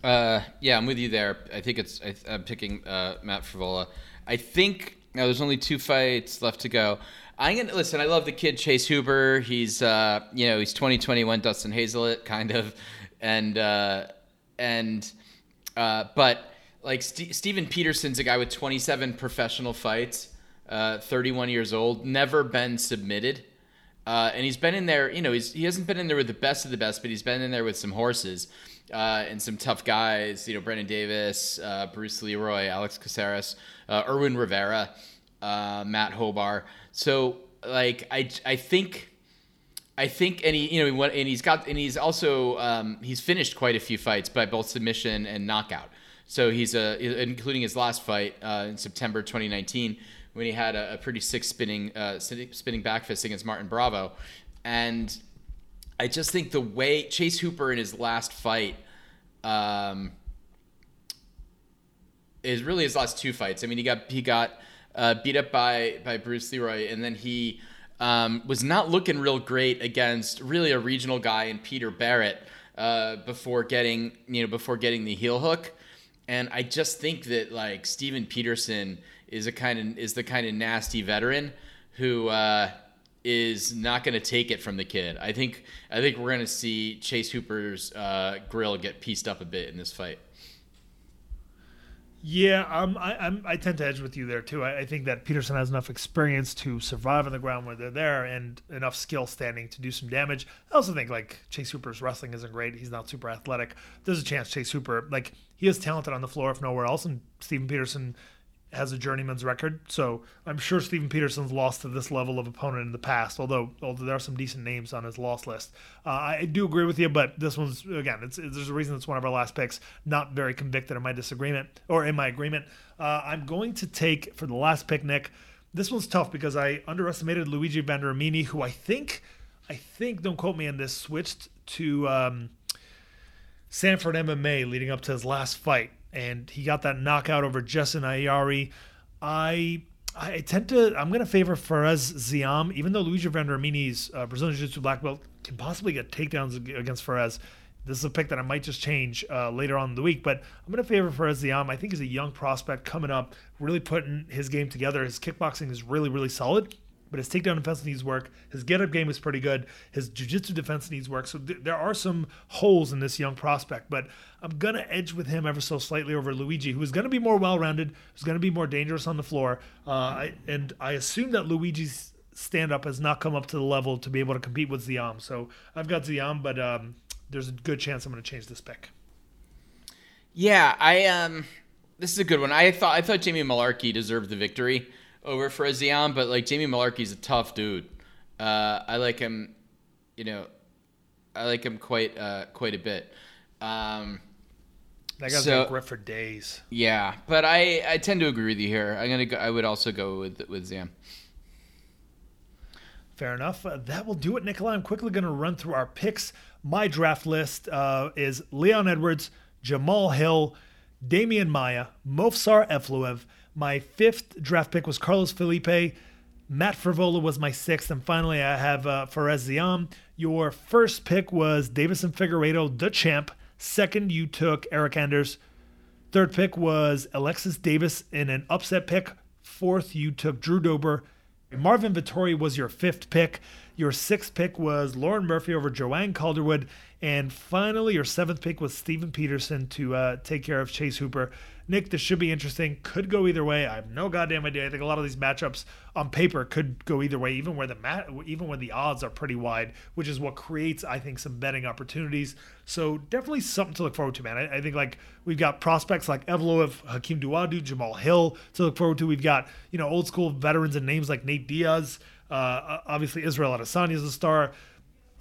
Uh, yeah, I'm with you there. I think it's I, am picking uh, Matt Frevola. I think now there's only two fights left to go. I'm gonna listen. I love the kid Chase Hooper. He's uh, you know he's 2021 Dustin Hazelett kind of, and uh, and uh, but like St- Steven Peterson's a guy with 27 professional fights, uh, 31 years old, never been submitted. Uh, and he's been in there, you know, he's, he hasn't been in there with the best of the best, but he's been in there with some horses uh, and some tough guys, you know, Brandon Davis, uh, Bruce Leroy, Alex Caceres, uh, Irwin Rivera, uh, Matt Hobar. So, like, I, I think I think, and he, you know, and he's got, and he's also, um, he's finished quite a few fights by both submission and knockout. So he's a, including his last fight uh, in September 2019 when he had a, a pretty sick spinning, uh, spinning back fist against Martin Bravo, and I just think the way Chase Hooper in his last fight, um, is really his last two fights. I mean, he got he got uh, beat up by by Bruce Leroy, and then he um, was not looking real great against really a regional guy in Peter Barrett uh, before getting you know before getting the heel hook. And I just think that like Steven Peterson is a kind of is the kind of nasty veteran who uh, is not going to take it from the kid. I think I think we're going to see Chase Hooper's uh, grill get pieced up a bit in this fight. Yeah, um, I, I'm, I tend to edge with you there too. I, I, think that Peterson has enough experience to survive on the ground where they're there, and enough skill standing to do some damage. I also think like Chase Hooper's wrestling isn't great. He's not super athletic. There's a chance Chase Hooper, like he is talented on the floor if nowhere else, and Stephen Peterson has a journeyman's record. So I'm sure Steven Peterson's lost to this level of opponent in the past, although although there are some decent names on his loss list. Uh, I do agree with you, but this one's again, it's, it's, there's a reason it's one of our last picks. Not very convicted in my disagreement or in my agreement. Uh, I'm going to take for the last pick, Nick. This one's tough because I underestimated Luigi Vendramini, who I think, I think, don't quote me on this, switched to um, Sanford MMA leading up to his last fight and he got that knockout over Jessin Ayari. I I tend to I'm going to favor Fares Ziam, even though Luigi Vendramini's uh, Brazilian Jiu-Jitsu black belt can possibly get takedowns against Fares. This is a pick that I might just change uh, later on in the week, but I'm going to favor Fares Ziam. I think he's a young prospect coming up, really putting his game together. His kickboxing is really, really solid but his takedown defense needs work. His get up game is pretty good. His jiu-jitsu defense needs work. So th- there are some holes in this young prospect, but I'm going to edge with him ever so slightly over Luigi, who is going to be more well-rounded, who's going to be more dangerous on the floor. Uh, I, and I assume that Luigi's stand-up has not come up to the level to be able to compete with Ziam. So I've got Ziam, but um, there's a good chance I'm going to change this pick. Yeah, I um, this is a good one. I thought I thought Jamie Mullarkey deserved the victory over for Ziam, but like Jamie Mullarkey's a tough dude. Uh, I like him, you know, I like him quite uh, quite a bit. Um, that guy's so, grip for days. Yeah, but I, I tend to agree with you here. I'm gonna go, I would also go with with Ziam. Fair enough. Uh, that will do it, Nikolai. I'm quickly going to run through our picks. My draft list uh, is Leon Edwards, Jamahal Hill, Demian Maia, Movsar Evloev, my fifth draft pick was Carlos Felipe. Matt Frevola was my sixth. And finally, I have uh, Ziam. Your first pick was Deiveson Figueiredo, the champ. Second, you took Eryk Anders. Third pick was Alexis Davis in an upset pick. Fourth, you took Drew Dober. Marvin Vettori was your fifth pick. Your sixth pick was Lauren Murphy over Joanne Calderwood. And finally, your seventh pick was Steven Peterson to uh, take care of Chase Hooper. Nick, this should be interesting. Could go either way. I have no goddamn idea. I think a lot of these matchups on paper could go either way, even where the mat, even when the odds are pretty wide, which is what creates, I think, some betting opportunities. So definitely something to look forward to, man. I, I think like we've got prospects like Evloev, Hakeem Dawodu, Jamahal Hill to look forward to. We've got you know old school veterans and names like Nate Diaz. Uh, obviously, Israel Adesanya is a star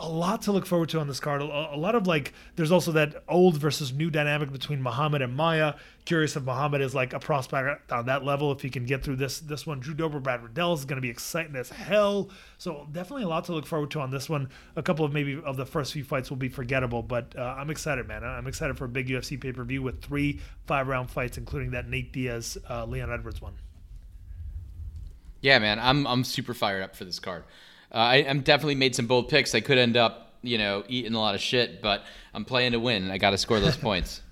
a lot to look forward to on this card. A, a, lot of like, there's also that old versus new dynamic between Muhammad and Maia. Curious if Muhammad is like a prospect on that level. If he can get through this this one, Drew Dober, Brad Riddell is going to be exciting as hell. So definitely a lot to look forward to on this one. A couple of maybe of the first few fights will be forgettable, but uh, I'm excited, man. I'm excited for a big UFC pay per view with three five round fights, including that Nate Diaz, uh, Leon Edwards one. Yeah, man, I'm I'm super fired up for this card. Uh, I, am definitely made some bold picks. I could end up, you know, eating a lot of shit, but I'm playing to win. I got to score those (laughs) points.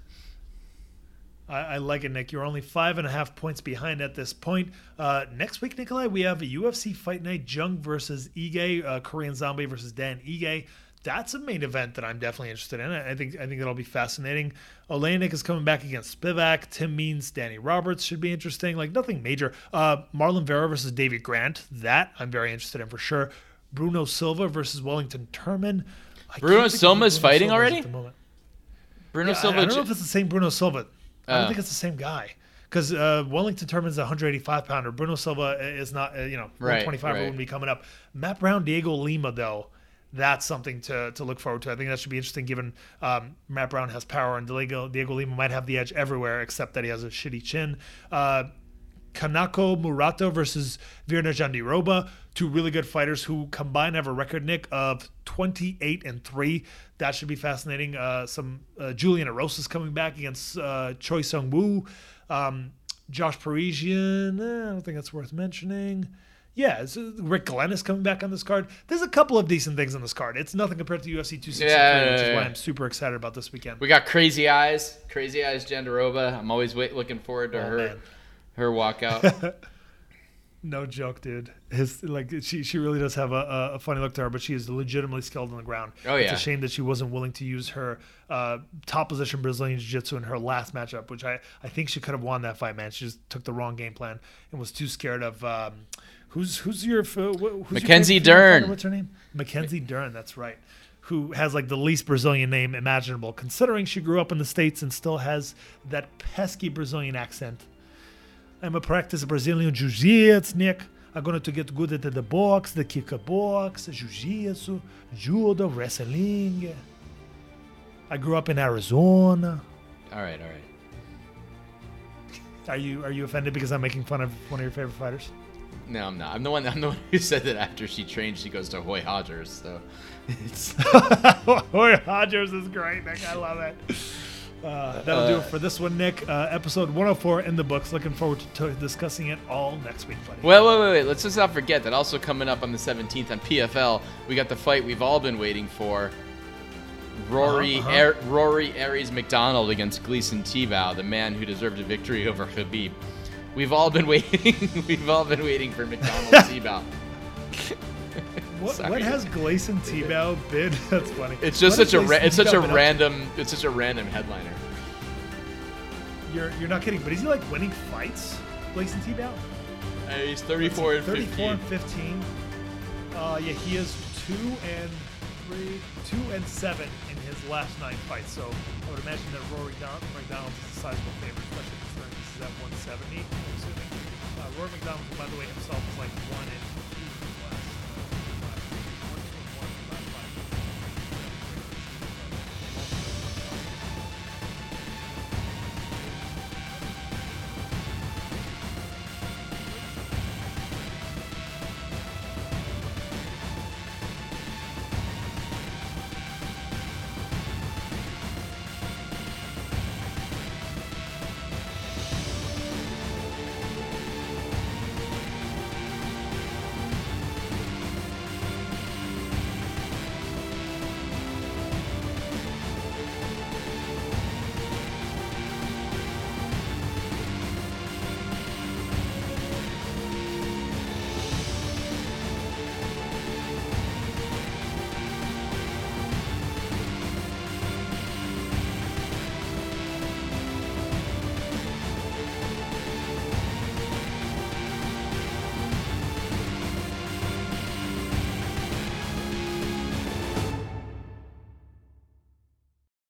I, I, like it, Nick. You're only five and a half points behind at this point. Uh, next week, Nikolai, we have a UFC Fight Night: Jung versus Ige, uh, Korean Zombie versus Dan Ige. That's a main event that I'm definitely interested in. I think I think that'll be fascinating. Oleinik is coming back against Spivak. Tim Means, Danny Roberts should be interesting. Like nothing major. Uh, Marlon Vera versus David Grant. That I'm very interested in for sure. Bruno Silva versus Wellington Turman. Bruno Silva is fighting already. At the moment. Bruno yeah, Silva. I, I, don't know if it's the same Bruno Silva. I don't oh. think it's the same guy because uh, Wellington Turman's a 185 pounder. Bruno Silva is not, uh, you know, 125 right, right. wouldn't be coming up. Matt Brown, Dhiego Lima, though, that's something to, to look forward to. I think that should be interesting given um, Matt Brown has power and Dhiego, Dhiego Lima might have the edge everywhere except that he has a shitty chin. Uh, Kanako Murata versus Virna Jandiroba, two really good fighters who combine have a record nick of 28 and 3. That should be fascinating. Uh, some uh, Julian Erosa coming back against uh, Choi Sung Woo. Um, Josh Parisian, eh, I don't think that's worth mentioning. Yeah, uh, Rick Glenn is coming back on this card. There's a couple of decent things on this card. It's nothing compared to UFC 263, yeah, yeah, which is why I'm super excited about this weekend. We got Crazy Eyes, Crazy Eyes Jandiroba. I'm always wait, looking forward to oh, her. Man her walkout. (laughs) no joke, dude. His like she she really does have a, a funny look to her, but she is legitimately skilled on the ground. Oh yeah. It's a shame that she wasn't willing to use her uh, top position Brazilian jiu-jitsu in her last matchup, which I I think she could have won that fight. Man, she just took the wrong game plan and was too scared of. Um, who's who's your who's Mackenzie your Dern? What's her name? Mackenzie Dern. That's right who has like the least Brazilian name imaginable, considering she grew up in the States and still has that pesky Brazilian accent. I'm a practice Brazilian Jiu-Jitsu, Nick. I'm going to get good at the box, the kickbox, Jiu-Jitsu, Judo, wrestling. I grew up in Arizona. All right, all right. Are you are you offended because I'm making fun of one of your favorite fighters? No, I'm not. I'm the one. I'm the one who said that after she trained, she goes to Hoy Hodgers. So it's (laughs) Roy Rogers is great, Nick. I love it. Uh, that'll uh, do it for this one, Nick. Uh, episode 104 in the books. Looking forward to, discussing it all next week, buddy. Well, wait, wait, wait. Let's just not forget that also coming up on the 17th on PFL, we got the fight we've all been waiting for. Rory uh-huh, uh-huh. Rory Ares MacDonald against Gleison Tibau, the man who deserved a victory over Khabib. We've all been (laughs) waiting. we've all been waiting for MacDonald (laughs) Tibau. What, what has Gleison Tibau been? (laughs) That's funny. It's just what such a ra- it's such a random it's such a random headliner. You're you're not kidding, but is he like winning fights, Gleison Tibau? Uh, he's 34 and 34 and 15. Uh, yeah, he is two and three, two and seven in his last nine fights. So I would imagine that Rory MacDonald is a sizable favorite, especially considering this is at 170. I'm assuming. Uh, Rory MacDonald, by the way, himself is like one and